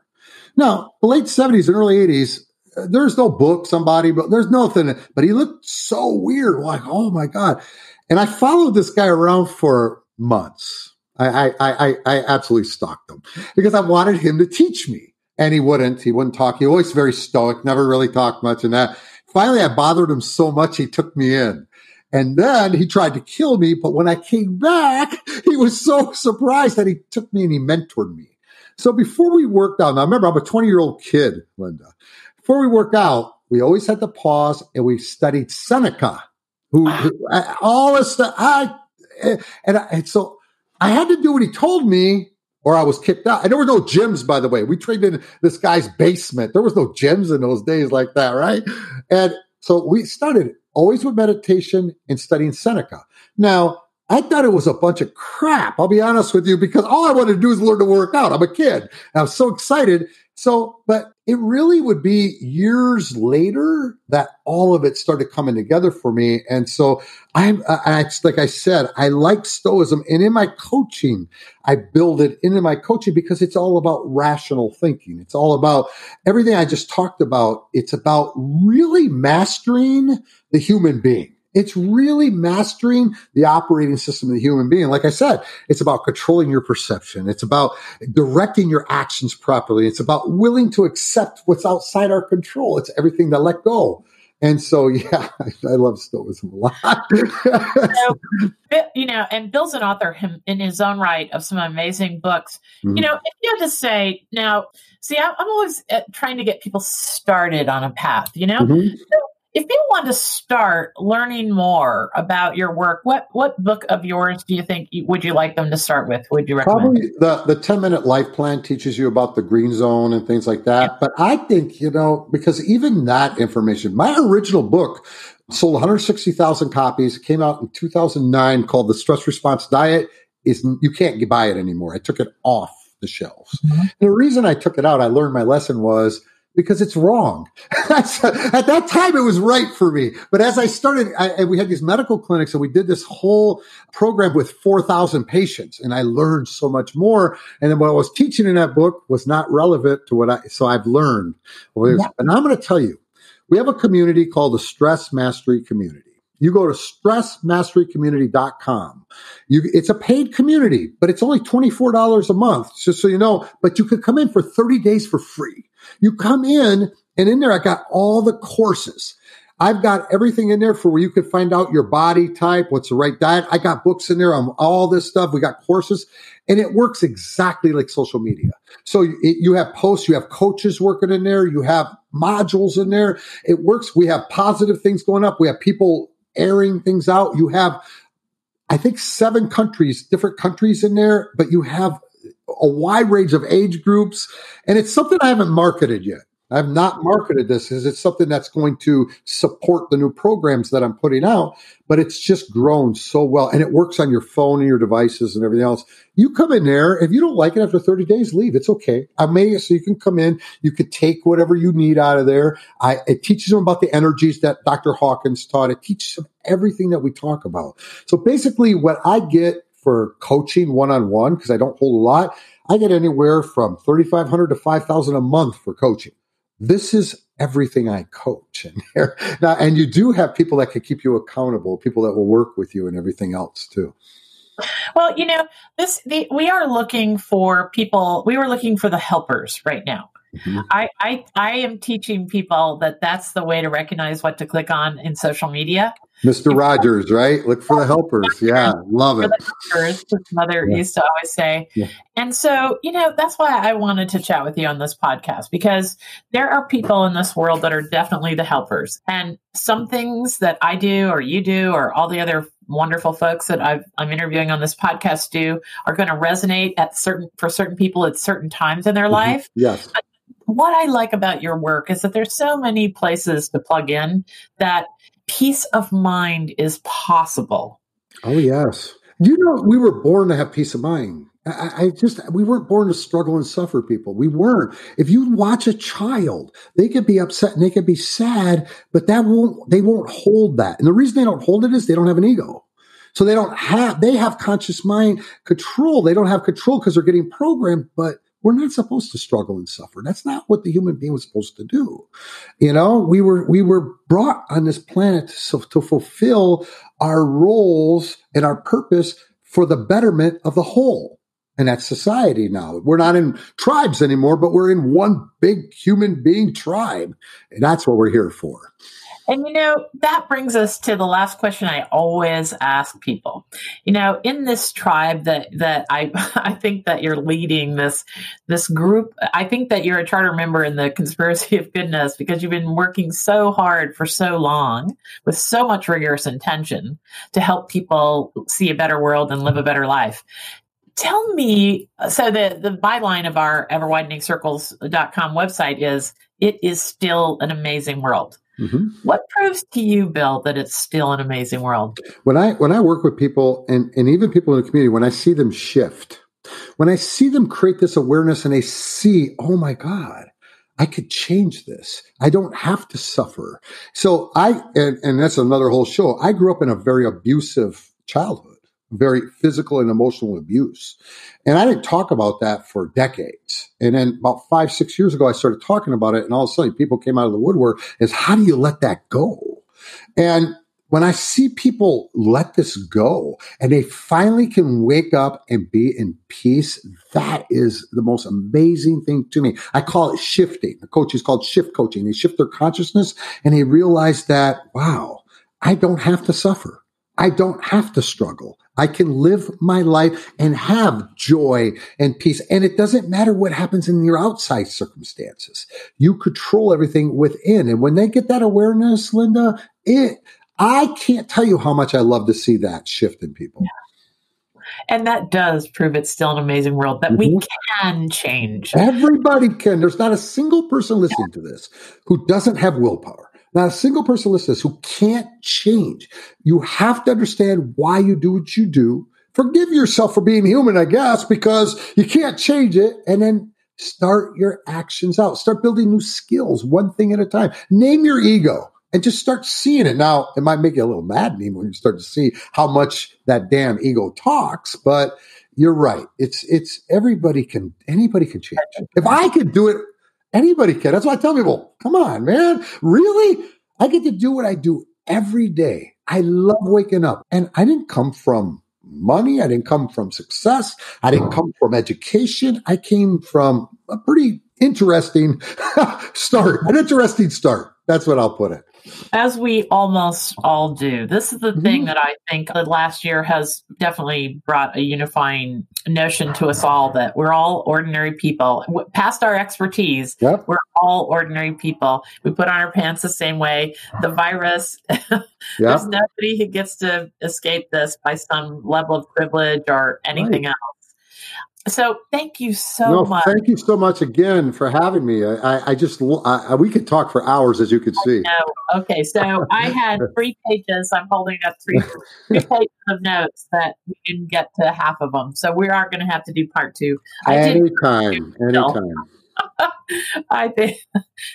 Now, the late 70s and early 80s, there's no book, somebody, but there's nothing. But he looked so weird, like, oh my God. And I followed this guy around for months. I, I, I, I absolutely stalked him because I wanted him to teach me. And he wouldn't. He wouldn't talk. He always very stoic, never really talked much and that. Finally, I bothered him so much, he took me in. And then he tried to kill me. But when I came back, he was so surprised that he took me and he mentored me. So before we worked out, now remember, I'm a 20 year old kid, Linda before we work out, we always had to pause and we studied Seneca, who, ah. who all this stuff. I, eh, and, I, and so I had to do what he told me or I was kicked out. And there were no gyms, by the way. We trained in this guy's basement. There was no gyms in those days like that, right? And so we started always with meditation and studying Seneca. Now, I thought it was a bunch of crap. I'll be honest with you, because all I wanted to do is learn to work out. I'm a kid. And I was so excited. So, but it really would be years later that all of it started coming together for me. And so I'm, I, like I said, I like Stoicism and in my coaching, I build it into my coaching because it's all about rational thinking. It's all about everything I just talked about. It's about really mastering the human being. It's really mastering the operating system of the human being. Like I said, it's about controlling your perception. It's about directing your actions properly. It's about willing to accept what's outside our control. It's everything to let go. And so, yeah, I love Stoicism a lot. so, you know, and Bill's an author him, in his own right of some amazing books. Mm-hmm. You know, if you had to say now, see, I'm, always uh, trying to get people started on a path. You know, mm-hmm. so if people want to start learning more about your work, what what book of yours do you think you, would you like them to start with? Would you recommend? Probably the the ten minute life plan teaches you about the green zone and things like that. Yeah. But I think you know because even that information, my original book sold 160,000 copies. It came out in 2009 called The Stress Response Diet. Is you can't buy it anymore. I took it off the shelves. Mm-hmm. The reason I took it out, I learned my lesson was because it's wrong. At that time, it was right for me. But as I started, I, we had these medical clinics and we did this whole program with 4,000 patients and I learned so much more. And then what I was teaching in that book was not relevant to what I, so I've learned. Yeah. And I'm going to tell you, we have a community called the Stress Mastery Community. You go to stressmasterycommunity.com. You, it's a paid community, but it's only $24 a month, just so you know. But you could come in for 30 days for free. You come in and in there, I got all the courses. I've got everything in there for where you can find out your body type, what's the right diet. I got books in there on all this stuff. We got courses and it works exactly like social media. So you have posts, you have coaches working in there, you have modules in there. It works. We have positive things going up. We have people airing things out. You have, I think, seven countries, different countries in there, but you have a wide range of age groups. And it's something I haven't marketed yet. I have not marketed this because it's something that's going to support the new programs that I'm putting out, but it's just grown so well and it works on your phone and your devices and everything else. You come in there. If you don't like it after 30 days, leave. It's okay. I may, so you can come in. You could take whatever you need out of there. I, it teaches them about the energies that Dr. Hawkins taught. It teaches them everything that we talk about. So basically what I get for coaching one on one, because I don't hold a lot, I get anywhere from 3,500 to 5,000 a month for coaching this is everything I coach in here. Now, and you do have people that can keep you accountable, people that will work with you and everything else too. Well, you know, this the, we are looking for people. We were looking for the helpers right now. Mm-hmm. I, I I am teaching people that that's the way to recognize what to click on in social media. Mr. Rogers, right? Look for the helpers. Yeah, love it. Helpers, mother yeah. used to always say. Yeah. And so, you know, that's why I wanted to chat with you on this podcast because there are people in this world that are definitely the helpers. And some things that I do or you do or all the other wonderful folks that i am interviewing on this podcast do are going to resonate at certain for certain people at certain times in their mm-hmm. life. Yes. But what I like about your work is that there's so many places to plug in that peace of mind is possible. Oh, yes. You know, we were born to have peace of mind. I, I, just, we weren't born to struggle and suffer, people. We weren't. If you watch a child, they could be upset and they could be sad, but that won't, they won't hold that. And the reason they don't hold it is they don't have an ego. So they don't have, they have conscious mind control. They don't have control because they're getting programmed, but we're not supposed to struggle and suffer. That's not what the human being was supposed to do. You know, we were we were brought on this planet to, to fulfill our roles and our purpose for the betterment of the whole. And that's society now. We're not in tribes anymore, but we're in one big human being tribe. And that's what we're here for. And you know, that brings us to the last question I always ask people. You know, in this tribe that that I I think that you're leading this this group, I think that you're a charter member in the conspiracy of goodness because you've been working so hard for so long with so much rigorous intention to help people see a better world and live a better life tell me so the the byline of our everwideningcircles.com website is it is still an amazing world Mm-hmm. What proves to you, Bill, that it's still an amazing world? When I when I work with people and, and even people in the community, when I see them shift when I see them create this awareness and they see, oh my God, I could change this. I don't have to suffer. So I, and, and that's another whole show. I grew up in a very abusive childhood, very physical and emotional abuse. And I didn't talk about that for decades. And then about five, six years ago, I started talking about it. And all of a sudden people came out of the woodwork is how do you let that go? And when I see people let this go and they finally can wake up and be in peace, that is the most amazing thing to me. I call it shifting. The coach is called shift coaching. They shift their consciousness and they realize that, wow, I don't have to suffer. I don't have to struggle. I can live my life and have joy and peace. And it doesn't matter what happens in your outside circumstances. You control everything within. And when they get that awareness, Linda, it, I can't tell you how much I love to see that shift in people. Yeah. And that does prove it's still an amazing world that mm-hmm. we can change. Everybody can. There's not a single person listening yeah. to this who doesn't have willpower. Not a single person listening this who can't change. You have to understand why you do what you do. Forgive yourself for being human, I guess, because you can't change it. And then start your actions out. Start building new skills, one thing at a time. Name your ego and just start seeing it. Now, it might make you a little maddening when you start to see how much that damn ego talks, but you're right. It's, it's everybody can, anybody can change. If I could do it, anybody can. That's why I tell people, come on, man. Really? I get to do what I do every day. I love waking up and I didn't come from money. I didn't come from success. I didn't come from education. I came from a pretty interesting start, an interesting start. That's what I'll put it. As we almost all do. This is the mm-hmm. thing that I think the last year has definitely brought a unifying notion to us all that we're all ordinary people. Past our expertise, yep. we're all ordinary people. We put on our pants the same way. The virus, yep. there's nobody who gets to escape this by some level of privilege or anything right. else. So thank you so no, much. Thank you so much again for having me. I, I just I, we could talk for hours, as you could see. Okay, so I had three pages. I'm holding up three, three pages of notes that we didn't get to half of them. So we are going to have to do part two. Anytime, anytime. I think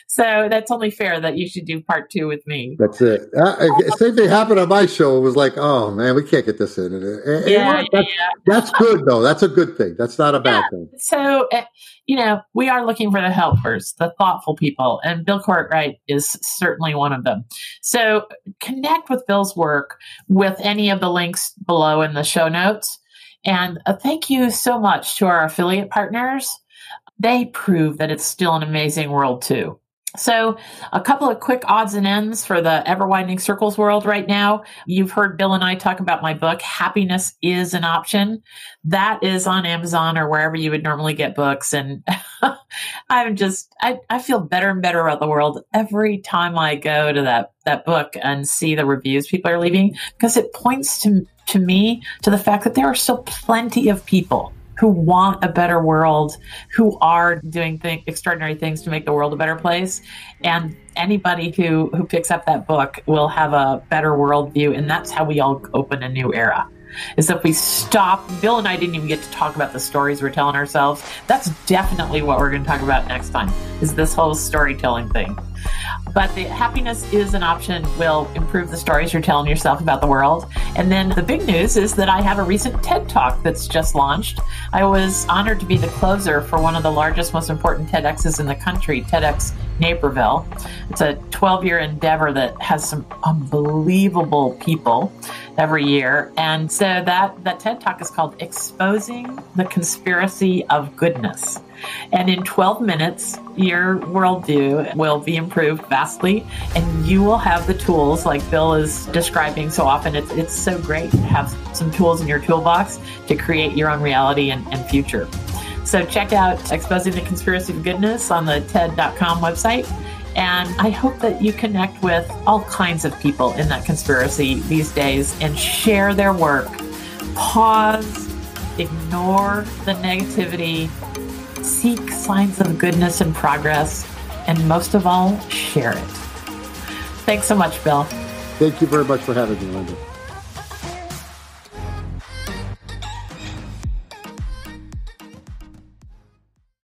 so. That's only fair that you should do part two with me. That's it. Uh, same thing happened on my show. It was like, oh man, we can't get this in. And, yeah, that's, yeah. that's good though. That's a good thing. That's not a bad yeah. thing. So, uh, you know, we are looking for the helpers, the thoughtful people, and Bill Cortright is certainly one of them. So, connect with Bill's work with any of the links below in the show notes. And uh, thank you so much to our affiliate partners they prove that it's still an amazing world too. So, a couple of quick odds and ends for the ever widening circles world right now. You've heard Bill and I talk about my book, Happiness is an Option. That is on Amazon or wherever you would normally get books. And I'm just, I, I feel better and better about the world every time I go to that, that book and see the reviews people are leaving because it points to, to me to the fact that there are still plenty of people who want a better world, who are doing th- extraordinary things to make the world a better place. And anybody who, who picks up that book will have a better worldview. And that's how we all open a new era is if we stop bill and i didn't even get to talk about the stories we're telling ourselves that's definitely what we're going to talk about next time is this whole storytelling thing but the happiness is an option will improve the stories you're telling yourself about the world. And then the big news is that I have a recent TED Talk that's just launched. I was honored to be the closer for one of the largest, most important TEDx's in the country, TEDx Naperville. It's a 12 year endeavor that has some unbelievable people every year. And so that, that TED Talk is called Exposing the Conspiracy of Goodness. And in 12 minutes, your worldview will be improved vastly, and you will have the tools like Bill is describing so often. It's, it's so great to have some tools in your toolbox to create your own reality and, and future. So check out Exposing the Conspiracy of Goodness on the TED.com website. And I hope that you connect with all kinds of people in that conspiracy these days and share their work. Pause, ignore the negativity, seek signs of goodness and progress, and most of all, share it. Thanks so much, Bill. Thank you very much for having me, Linda.